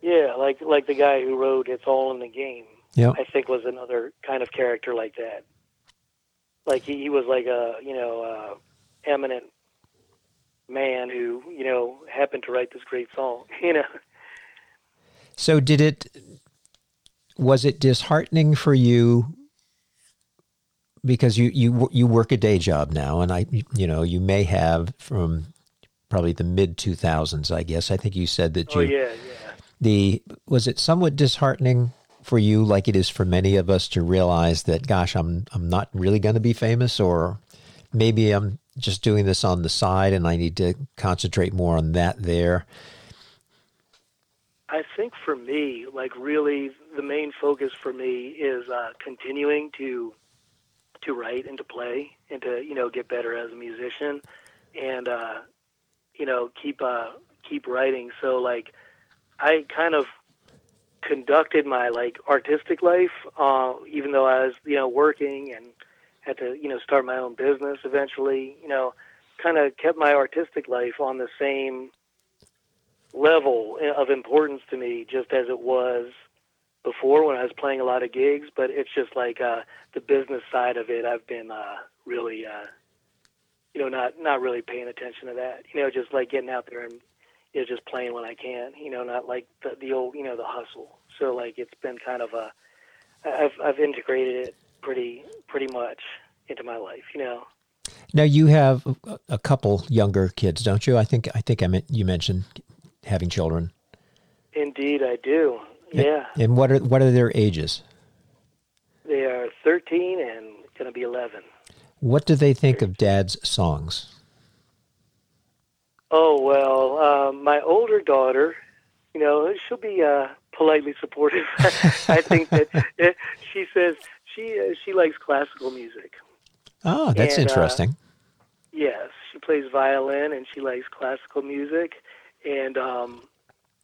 Yeah, like like the guy who wrote "It's All in the Game." Yep. I think was another kind of character like that. Like he, he was like a you know uh, eminent man who you know happened to write this great song. You know, So did it? Was it disheartening for you? Because you you you work a day job now, and I you know you may have from probably the mid two thousands. I guess I think you said that oh you yeah, yeah. the was it somewhat disheartening for you like it is for many of us to realize that, gosh, I'm I'm not really going to be famous, or maybe I'm just doing this on the side and I need to concentrate more on that there? I think for me, like really, the main focus for me is uh, continuing to to write and to play and to you know get better as a musician, and uh, you know keep uh, keep writing. So like, I kind of conducted my like artistic life, uh, even though I was you know working and had to you know start my own business eventually. You know, kind of kept my artistic life on the same level of importance to me, just as it was before when I was playing a lot of gigs. But it's just like uh, the business side of it. I've been uh, really, uh, you know, not not really paying attention to that. You know, just like getting out there and you know just playing when I can. You know, not like the, the old, you know, the hustle. So like it's been kind of a, I've I've integrated it pretty pretty much into my life. You know. Now you have a couple younger kids, don't you? I think I think I meant you mentioned having children. Indeed, I do. Yeah. And what are what are their ages? They are 13 and going to be 11. What do they think of Dad's songs? Oh well, uh, my older daughter, you know, she'll be uh, politely supportive. I think that eh, she says she uh, she likes classical music. Oh, that's and, uh, interesting. yes, she plays violin and she likes classical music, and um,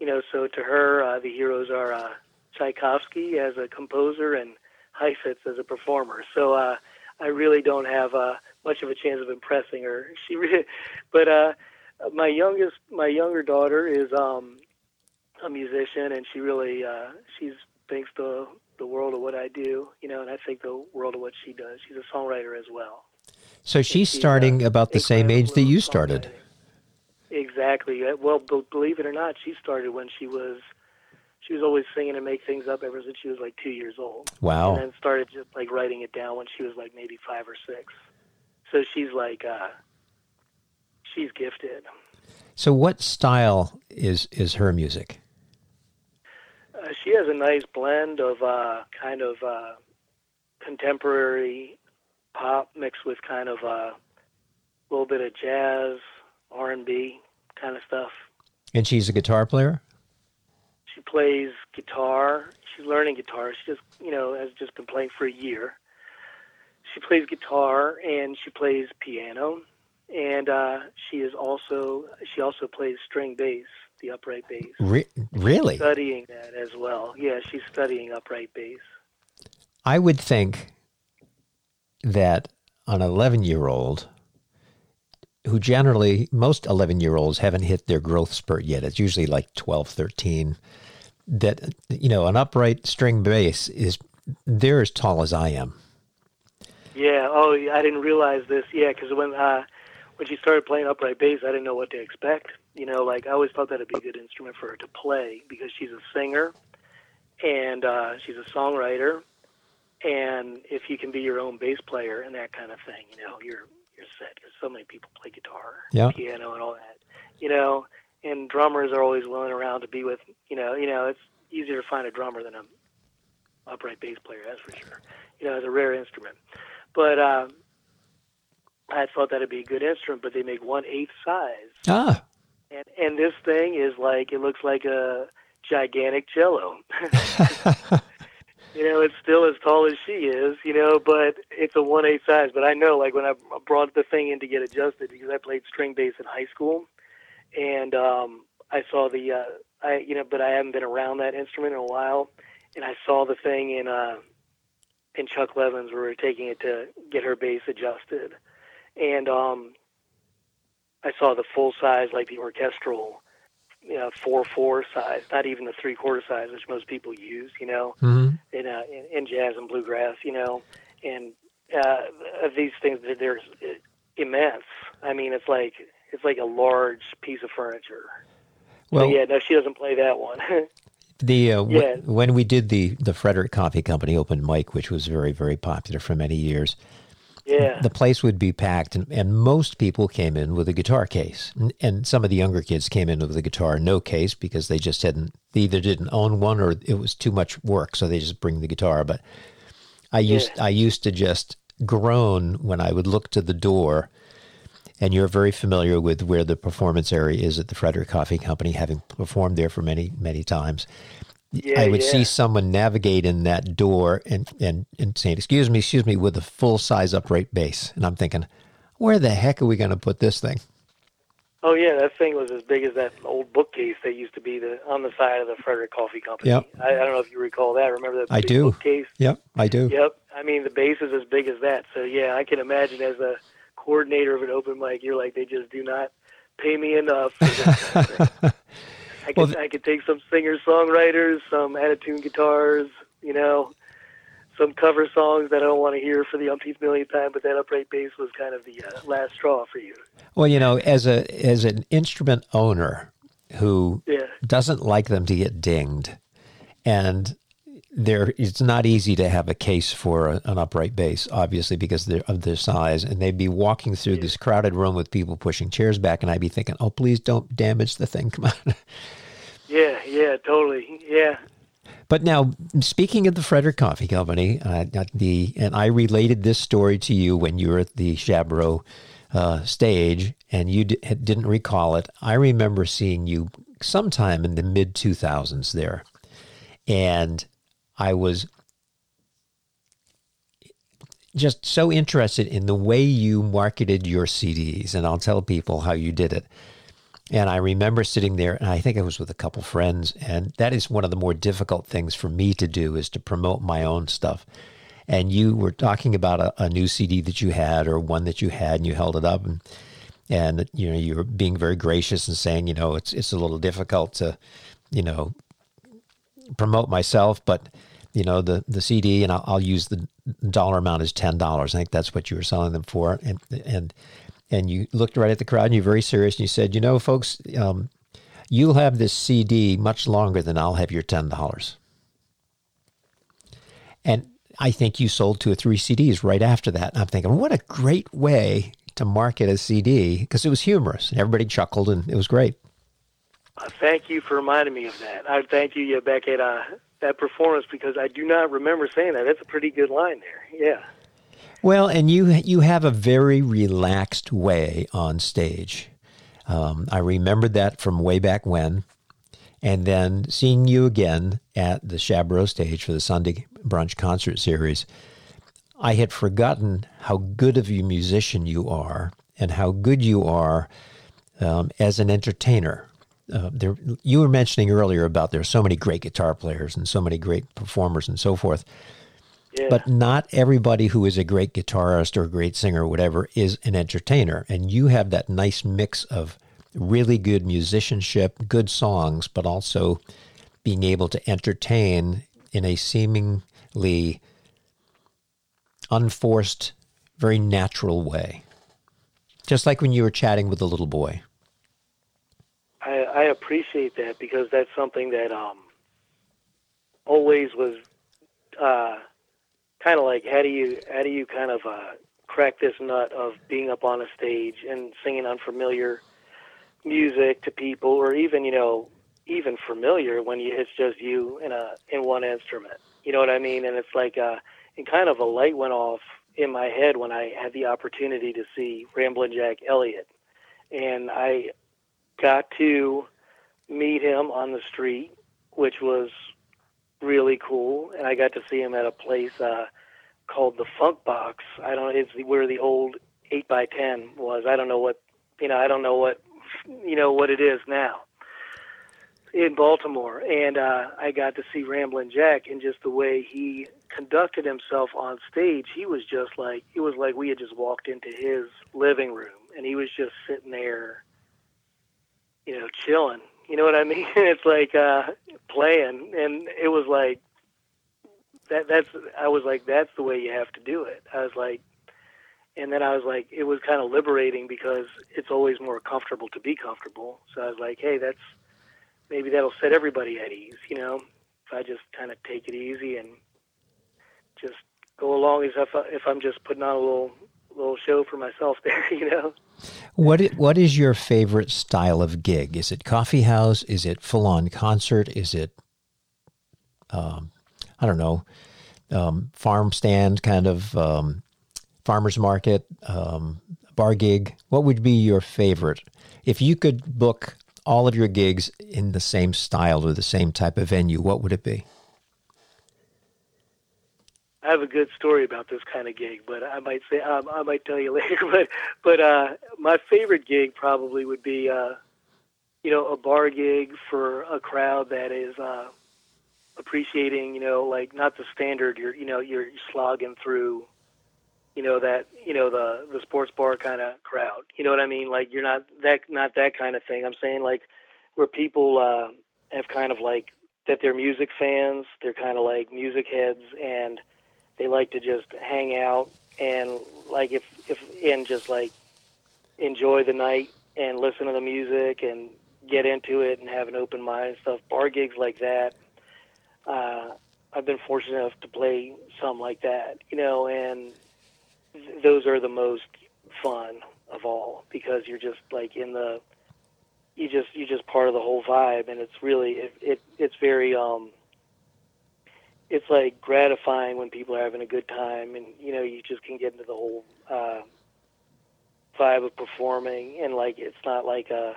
you know, so to her, uh, the heroes are uh, Tchaikovsky as a composer and Heifetz as a performer. So uh, I really don't have uh, much of a chance of impressing her. She, really, but uh, my youngest, my younger daughter is um, a musician, and she really, uh, she's thinks the the world of what I do, you know, and I think the world of what she does. She's a songwriter as well. So she's, she's starting uh, about the same age that you started. Exactly. Well, believe it or not, she started when she was she was always singing and make things up ever since she was like two years old. Wow. And then started just like writing it down when she was like maybe five or six. So she's like uh she's gifted. So what style is is her music? Uh, she has a nice blend of uh kind of uh contemporary pop mixed with kind of uh, a little bit of jazz, R and B kind of stuff. And she's a guitar player. She plays guitar. She's learning guitar. She just you know has just been playing for a year. She plays guitar and she plays piano, and uh, she is also she also plays string bass, the upright bass. Re- really? Studying that as well. Yeah, she's studying upright bass. I would think that an 11 year old who generally, most 11 year olds haven't hit their growth spurt yet. It's usually like 12, 13. That, you know, an upright string bass is, they're as tall as I am. Yeah. Oh, I didn't realize this. Yeah. Because when, uh, when she started playing upright bass, I didn't know what to expect. You know, like I always thought that'd be a good instrument for her to play because she's a singer and uh, she's a songwriter. And if you can be your own bass player and that kind of thing, you know, you're you're set because so many people play guitar, yeah. piano, and all that. You know, and drummers are always willing around to be with. You know, you know, it's easier to find a drummer than a upright bass player. That's for sure. You know, it's a rare instrument. But uh, I thought that'd be a good instrument, but they make one eighth size. Ah. And and this thing is like it looks like a gigantic cello. you know, it's still as tall as she is, you know, but it's a one eighth size. But I know, like when I brought the thing in to get adjusted, because I played string bass in high school, and um, I saw the, uh, I you know, but I haven't been around that instrument in a while, and I saw the thing in uh, in Chuck Levin's where we were taking it to get her bass adjusted, and um, I saw the full size, like the orchestral you know, four four size, not even the three quarter size, which most people use, you know, mm-hmm. in, uh, in in jazz and bluegrass, you know, and uh, these things they're immense. I mean, it's like it's like a large piece of furniture. Well, but yeah, no, she doesn't play that one. the uh, yeah. w- when we did the the Frederick Coffee Company open mic, which was very very popular for many years, Yeah. the place would be packed, and, and most people came in with a guitar case, and, and some of the younger kids came in with a guitar no case because they just hadn't they either didn't own one or it was too much work, so they just bring the guitar. But I used Yeah. I used to just groan when I would look to the door. And you're very familiar with where the performance area is at the Frederick Coffee Company, having performed there for many, many times. Yeah, I would yeah. see someone navigate in that door and, and, and saying, Excuse me, excuse me, with a full size upright bass. And I'm thinking, Where the heck are we going to put this thing? Oh yeah, that thing was as big as that old bookcase that used to be the on the side of the Frederick Coffee Company. Yep. I, I don't know if you recall that. Remember that I big do. bookcase? Yep, I do. Yep. I mean, the base is as big as that. So yeah, I can imagine as a coordinator of an open mic, you're like, they just do not pay me enough. For this kind of thing. I could Well, I could take some singer songwriters, some attitude guitars, you know, some cover songs that I don't want to hear for the umpteenth millionth time, but that upright bass was kind of the uh, last straw for you. Well, you know, as a as an instrument owner who Yeah. doesn't like them to get dinged, and there it's not easy to have a case for a, an upright bass, obviously because they're of their size, and they'd be walking through this crowded room with people pushing chairs back, and I'd be thinking, "Oh, please don't damage the thing. Come on." Yeah, yeah, totally. Yeah. But now, speaking of the Frederick Coffee Company, uh, the and I related this story to you when you were at the Chabro uh, stage, and you d- didn't recall it. I remember seeing you sometime in the mid two thousands there, and I was just so interested in the way you marketed your CDs, and I'll tell people how you did it. And I remember sitting there, and I think I was with a couple friends, and that is one of the more difficult things for me to do is to promote my own stuff. And you were talking about a, a new CD that you had, or one that you had, and you held it up, and and you know you were being very gracious and saying, you know, it's it's a little difficult to, you know, promote myself, but you know the the CD, and I'll, I'll use the dollar amount as ten dollars. I think that's what you were selling them for, and and and you looked right at the crowd and you're very serious and you said, you know, folks, um, you'll have this CD much longer than I'll have your ten dollars. And I think you sold two or three CDs right after that. And I'm thinking, what a great way to market a CD because it was humorous and everybody chuckled and it was great. Thank you for reminding me of that. I thank you yeah, back at uh, that performance because I do not remember saying that. That's a pretty good line there. Yeah. Well, and you you have a very relaxed way on stage. Um, I remembered that from way back when, and then seeing you again at the Chabro stage for the Sunday brunch concert series. I had forgotten how good of a musician you are and how good you are um, as an entertainer. Uh, there, you were mentioning earlier about there are so many great guitar players and so many great performers and so forth. Yeah. But not everybody who is a great guitarist or a great singer or whatever is an entertainer. And you have that nice mix of really good musicianship, good songs, but also being able to entertain in a seemingly unforced, very natural way. Just like when you were chatting with a little boy. I, I appreciate that because that's something that um, always was uh, kind of like how do you how do you kind of uh, crack this nut of being up on a stage and singing unfamiliar music to people, or even you know even familiar when you, it's just you in a in one instrument. You know what I mean? And it's like uh, and kind of a light went off in my head when I had the opportunity to see Ramblin' Jack Elliott, and I got to meet him on the street, which was really cool. And I got to see him at a place uh, called the Funk Box. I don't. It's where the old eight by ten was. I don't know what you know. I don't know what you know what it is now in Baltimore. And uh, I got to see Ramblin' Jack, and just the way he conducted himself on stage, he was just like it was like we had just walked into his living room, and he was just sitting there you know, chilling. You know what I mean? it's like uh playing and it was like that that's I was like that's the way you have to do it. I was like and then I was like it was kind of liberating because it's always more comfortable to be comfortable. So I was like, hey, that's maybe that'll set everybody at ease, you know, if I just kind of take it easy and just go along as if I, if I'm just putting on a little little show for myself there, you know. What what is your favorite style of gig? Is it coffee house? Is it full on concert? Is it, um, I don't know, um, farm stand kind of um, farmers market, um, bar gig? What would be your favorite? If you could book all of your gigs in the same style or the same type of venue, what would it be? I have a good story about this kind of gig, but I might say um, I might tell you later. But but uh, my favorite gig probably would be uh, you know a bar gig for a crowd that is uh, appreciating you know like not the standard you're you know you're slogging through you know that you know the the sports bar kind of crowd. You know what I mean? Like you're not that not that kind of thing. I'm saying like where people uh, have kind of like that they're music fans. They're kind of like music heads, and they like to just hang out and like if if and just like enjoy the night and listen to the music and get into it and have an open mind and stuff. Bar gigs like that. Uh, I've been fortunate enough to play some like that, you know, and those are the most fun of all because you're just like in the you just you just part of the whole vibe and it's really it, it it's very um it's like gratifying when people are having a good time and you know you just can get into the whole uh vibe of performing and like it's not like a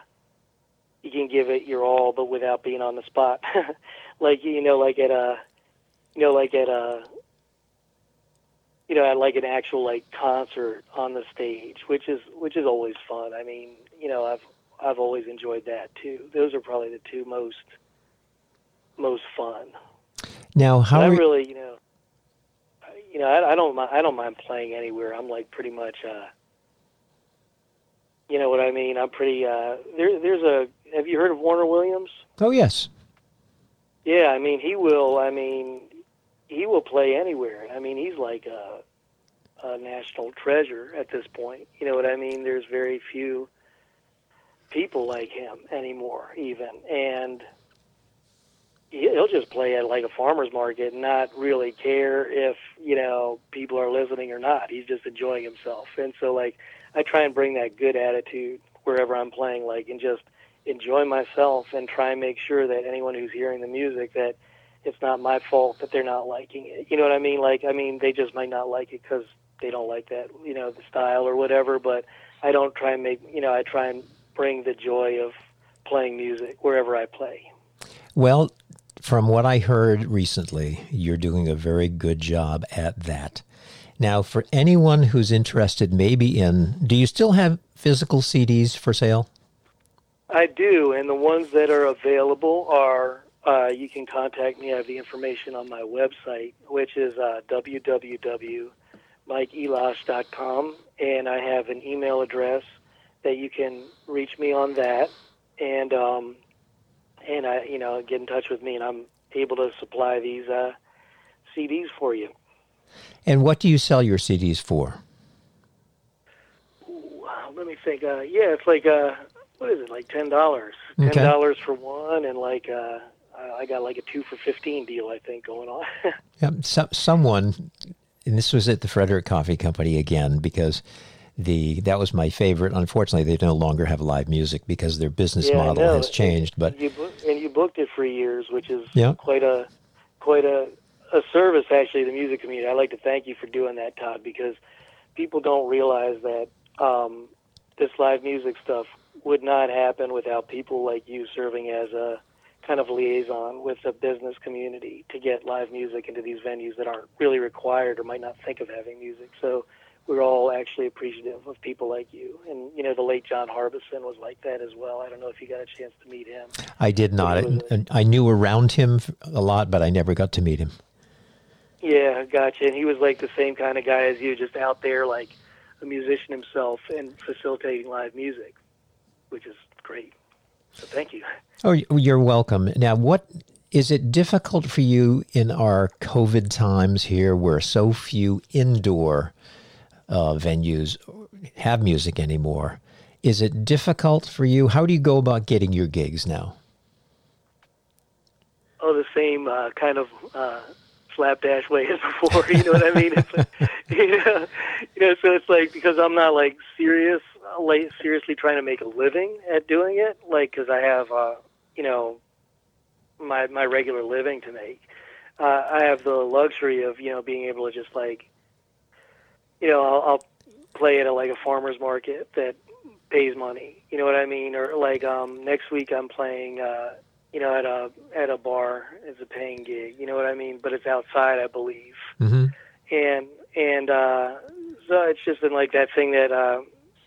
you can give it your all but without being on the spot like you know like at a you know like at a you know, at like an actual like concert on the stage, which is which is always fun. I mean, you know, I've I've always enjoyed that too. Those are probably the two most most fun. Now, how But I really, you know, you know, I, I don't I don't mind playing anywhere. I'm like pretty much, uh, you know what I mean. I'm pretty. Uh, there, there's a. Have you heard of Warner Williams? oh yes, Yeah, I mean, he will. I mean, he will play anywhere. I mean, he's like a, a national treasure at this point. You know what I mean? There's very few people like him anymore, even, and he'll just play at like a farmer's market and not really care if you know people are listening or not. He's just enjoying himself, and so like I try and bring that good attitude wherever I'm playing, like and just enjoy myself and try and make sure that anyone who's hearing the music that it's not my fault that they're not liking it. You know what I mean? Like, I mean, they just might not like it because they don't like that, you know, the style or whatever. But I don't try and make, you know, I try and bring the joy of playing music wherever I play. Well, from what I heard recently, you're doing a very good job at that. Now, for anyone who's interested, maybe in, do you still have physical CDs for sale? I do, and the ones that are available are uh, you can contact me. I have the information on my website, which is uh, www.mikeelash.com, and I have an email address that you can reach me on that, and um, and I you know get in touch with me, and I'm able to supply these uh, CDs for you. And what do you sell your CDs for? Wow, let me think. Uh, yeah, it's like uh, what is it? Like ten dollars. Ten Okay. dollars for one, and like uh, I got like a two for fifteen deal. I think going on. Yeah, so, someone, and this was at the Frederick Coffee Company again because the that was my favorite. Unfortunately, they no longer have live music because their business Yeah, model has changed. But you book, and you booked it for years, which is Yeah. quite a quite a a service actually to the music community. I'd like to thank you for doing that, Todd, because people don't realize that um, this live music stuff would not happen without people like you serving as a kind of liaison with the business community to get live music into these venues that aren't really required or might not think of having music. So we're all actually appreciative of people like you. And you know, the late John Harbison was like that as well. I don't know if you got a chance to meet him. I did not. I, I knew around him a lot, but I never got to meet him. Yeah, gotcha. And he was like the same kind of guy as you, just out there like a musician himself and facilitating live music, which is great. So thank you. Oh, you're welcome. Now, what is it difficult for you in our COVID times here, where so few indoor uh, venues have music anymore? Is it difficult for you? How do you go about getting your gigs now? Oh, the same uh, kind of uh, slapdash way as before. You know what I mean? It's like, you know, you know. So it's like because I'm not like serious, like seriously trying to make a living at doing it. Like because I have, uh, you know, my my regular living to make. Uh, I have the luxury of you know being able to just like, you know, I'll, I'll play at a, like a farmer's market that pays money. You know what I mean? Or like um, next week I'm playing. Uh, you know, at a at a bar as a paying gig. You know what I mean? But it's outside, I believe. Mm-hmm. And and uh, so it's just been like that thing that uh,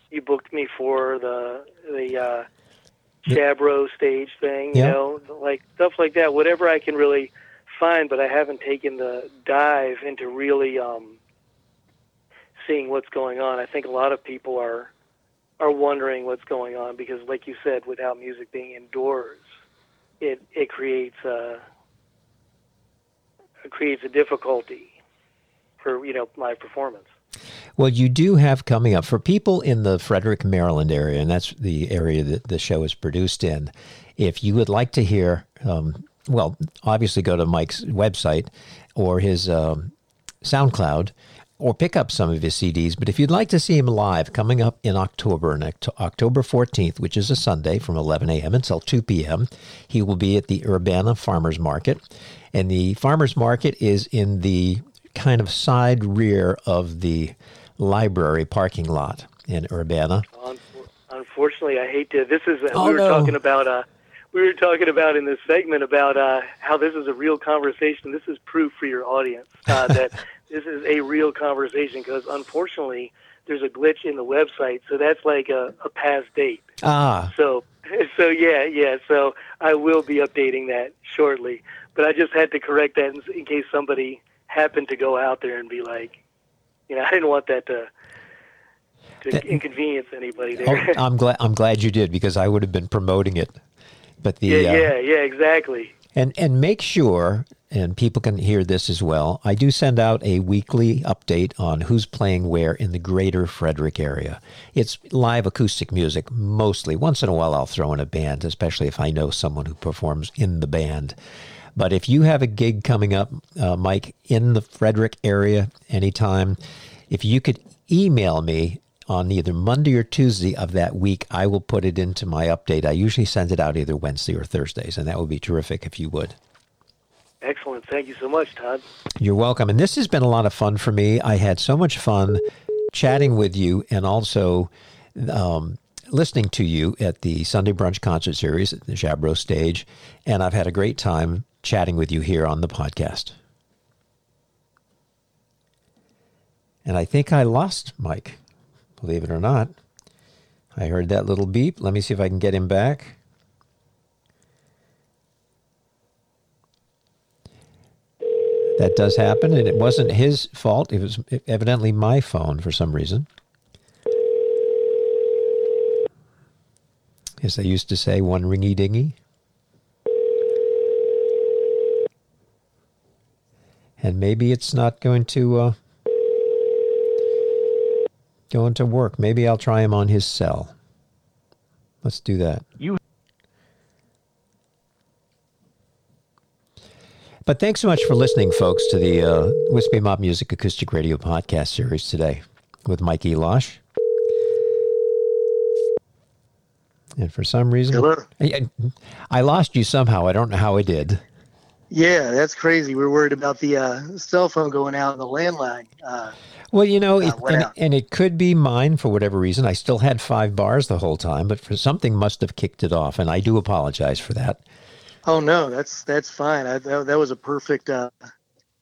you booked me for the the uh, Shab Row stage thing. You Yeah. know, like stuff like that. Whatever I can really find, but I haven't taken the dive into really um, seeing what's going on. I think a lot of people are are wondering what's going on because, like you said, without music being indoors, it it creates a it creates a difficulty for you know live performance. Well, you do have coming up for people in the Frederick, Maryland area, and that's the area that the show is produced in. If you would like to hear, um, well, obviously go to Mike's website or his um, SoundCloud or pick up some of his CDs. But if you'd like to see him live coming up in October, on October 14th, which is a Sunday from 11 a.m. until 2 p.m., he will be at the Urbana Farmers Market. And the Farmers Market is in the kind of side rear of the library parking lot in Urbana. Unfortunately, I hate to. This is uh, Oh, we were no. talking about. Uh, we were talking about in this segment about uh, how this is a real conversation. This is proof for your audience uh, that this is a real conversation because unfortunately there's a glitch in the website, so that's like a, a past date. Ah, So, so yeah, yeah. So I will be updating that shortly, but I just had to correct that in, in case somebody happened to go out there and be like, you know, I didn't want that to to That- inconvenience anybody oh, there. I'm glad. I'm glad you did because I would have been promoting it. But the yeah, uh, yeah, yeah, exactly. And and make sure, and people can hear this as well. I do send out a weekly update on who's playing where in the greater Frederick area. It's live acoustic music mostly. Once in a while, I'll throw in a band, especially if I know someone who performs in the band. But if you have a gig coming up, uh, Mike, in the Frederick area anytime, if you could email me on either Monday or Tuesday of that week, I will put it into my update. I usually send it out either Wednesday or Thursdays, and that would be terrific if you would. Excellent. Thank you so much, Todd. You're welcome. And this has been a lot of fun for me. I had so much fun chatting with you and also um, listening to you at the Sunday Brunch Concert Series at the Shab Row stage. And I've had a great time chatting with you here on the podcast. And I think I lost Mike, believe it or not. I heard that little beep. Let me see if I can get him back. That does happen, and it wasn't his fault. It was evidently my phone for some reason. As they used to say, one ringy dingy. And maybe it's not going to uh, going to work. Maybe I'll try him on his cell. Let's do that. You But thanks so much for listening, folks, to the uh, Wispy Mob Music Acoustic Radio podcast series today with Mike Elosh. And for some reason, Hello. I, I lost you somehow. I don't know how I did. Yeah, that's crazy. We're worried about the uh, cell phone going out and the landline. Uh, Well, you know, Uh, it, and, and it could be mine for whatever reason. I still had five bars the whole time, but for something must have kicked it off, and I do apologize for that. oh no, that's that's fine. I, that, that was a perfect. Uh,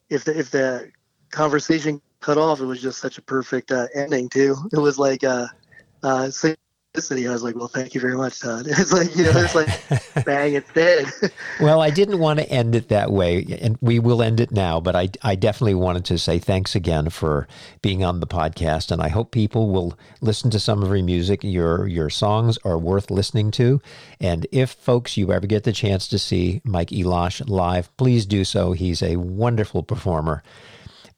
if the if the conversation cut off, it was just such a perfect uh, ending too. It was like uh, uh. I was like, well, thank you very much, Todd. It's like you know, it's like bang, it's dead. Well, I didn't want to end it that way, and we will end it now. But I, I definitely wanted to say thanks again for being on the podcast, and I hope people will listen to some of your music. Your your songs are worth listening to, and if folks you ever get the chance to see Mike Elosh live, please do so. He's a wonderful performer.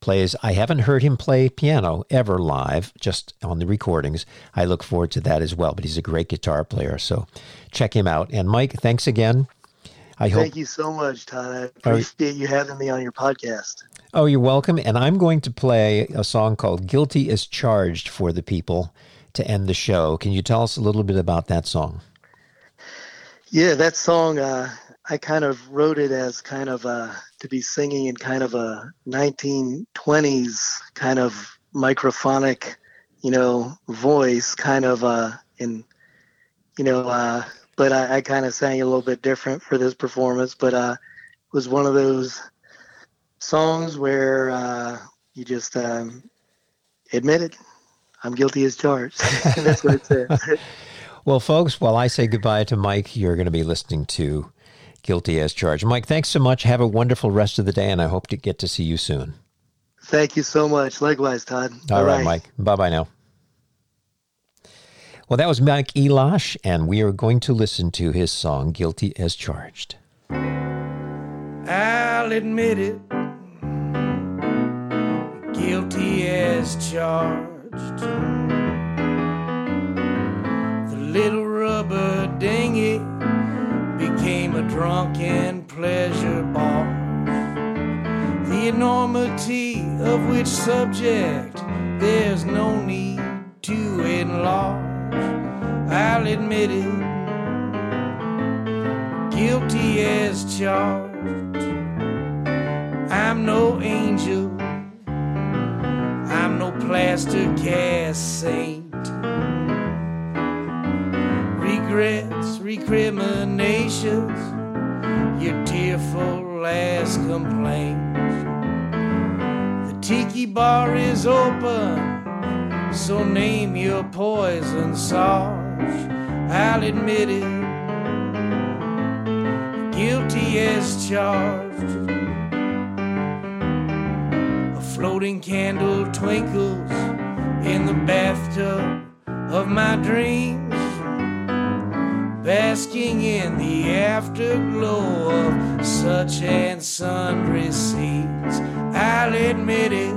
Plays. I haven't heard him play piano ever live, just on the recordings. I look forward to that as well. But he's a great guitar player, so check him out. And Mike, thanks again. I hope. Thank you so much, Todd. I appreciate you having me on your podcast. Oh, you're welcome. And I'm going to play a song called Guilty as Charged for the people to end the show. Can you tell us a little bit about that song? Yeah, that song, uh, I kind of wrote it as kind of uh, to be singing in kind of a 1920s kind of microphonic, you know, voice, kind of uh, in, you know, uh, but I, I kind of sang a little bit different for this performance, but uh, it was one of those songs where uh, you just um, admit it. I'm guilty as charged. That's what it says. well, folks, while I say goodbye to Mike, you're going to be listening to Guilty as Charged. Mike, thanks so much. Have a wonderful rest of the day, and I hope to get to see you soon. Thank you so much. Likewise, Todd. All right, Mike. Bye bye now. Well, that was Mike Elash, and we are going to listen to his song, Guilty as Charged. I'll admit it, guilty as charged. The little rubber dinghy became a drunken pleasure bar. The enormity of which subject there's no need to enlarge. I'll admit it, guilty as charged. I'm no angel, I'm no plaster cast saint. Regrets, recriminations, your tearful last complaint. The tiki bar is open, so name your poison sauce. I'll admit it, guilty as charged. A floating candle twinkles in the bathtub of my dreams, basking in the afterglow of such and sundry scenes. I'll admit it,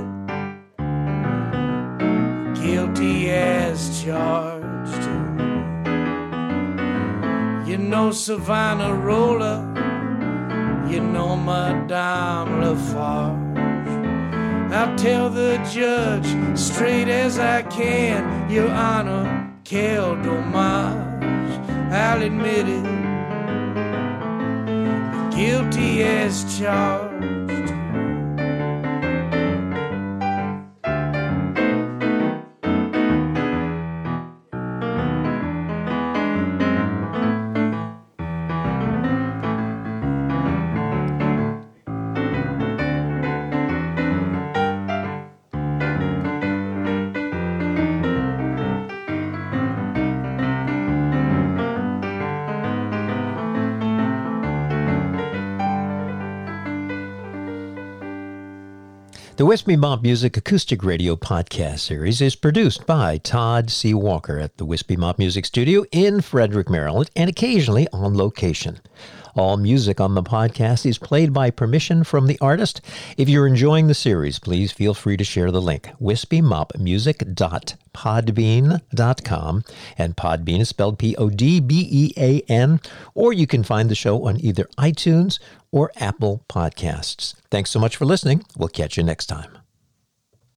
guilty as charged. You know Savonarola, you know Madame Lafarge. I'll tell the judge straight as I can, Your Honor, quel dommage. I'll admit it, guilty as charged. The Wispy Mob Music Acoustic Radio podcast series is produced by Todd C. Walker at the Wispy Mob Music Studio in Frederick, Maryland, and occasionally on location. All music on the podcast is played by permission from the artist. If you're enjoying the series, please feel free to share the link, wispymopmusic.podbean.com, and Podbean is spelled P-O-D-B-E-A-N, or you can find the show on either iTunes or Apple Podcasts. Thanks so much for listening. We'll catch you next time.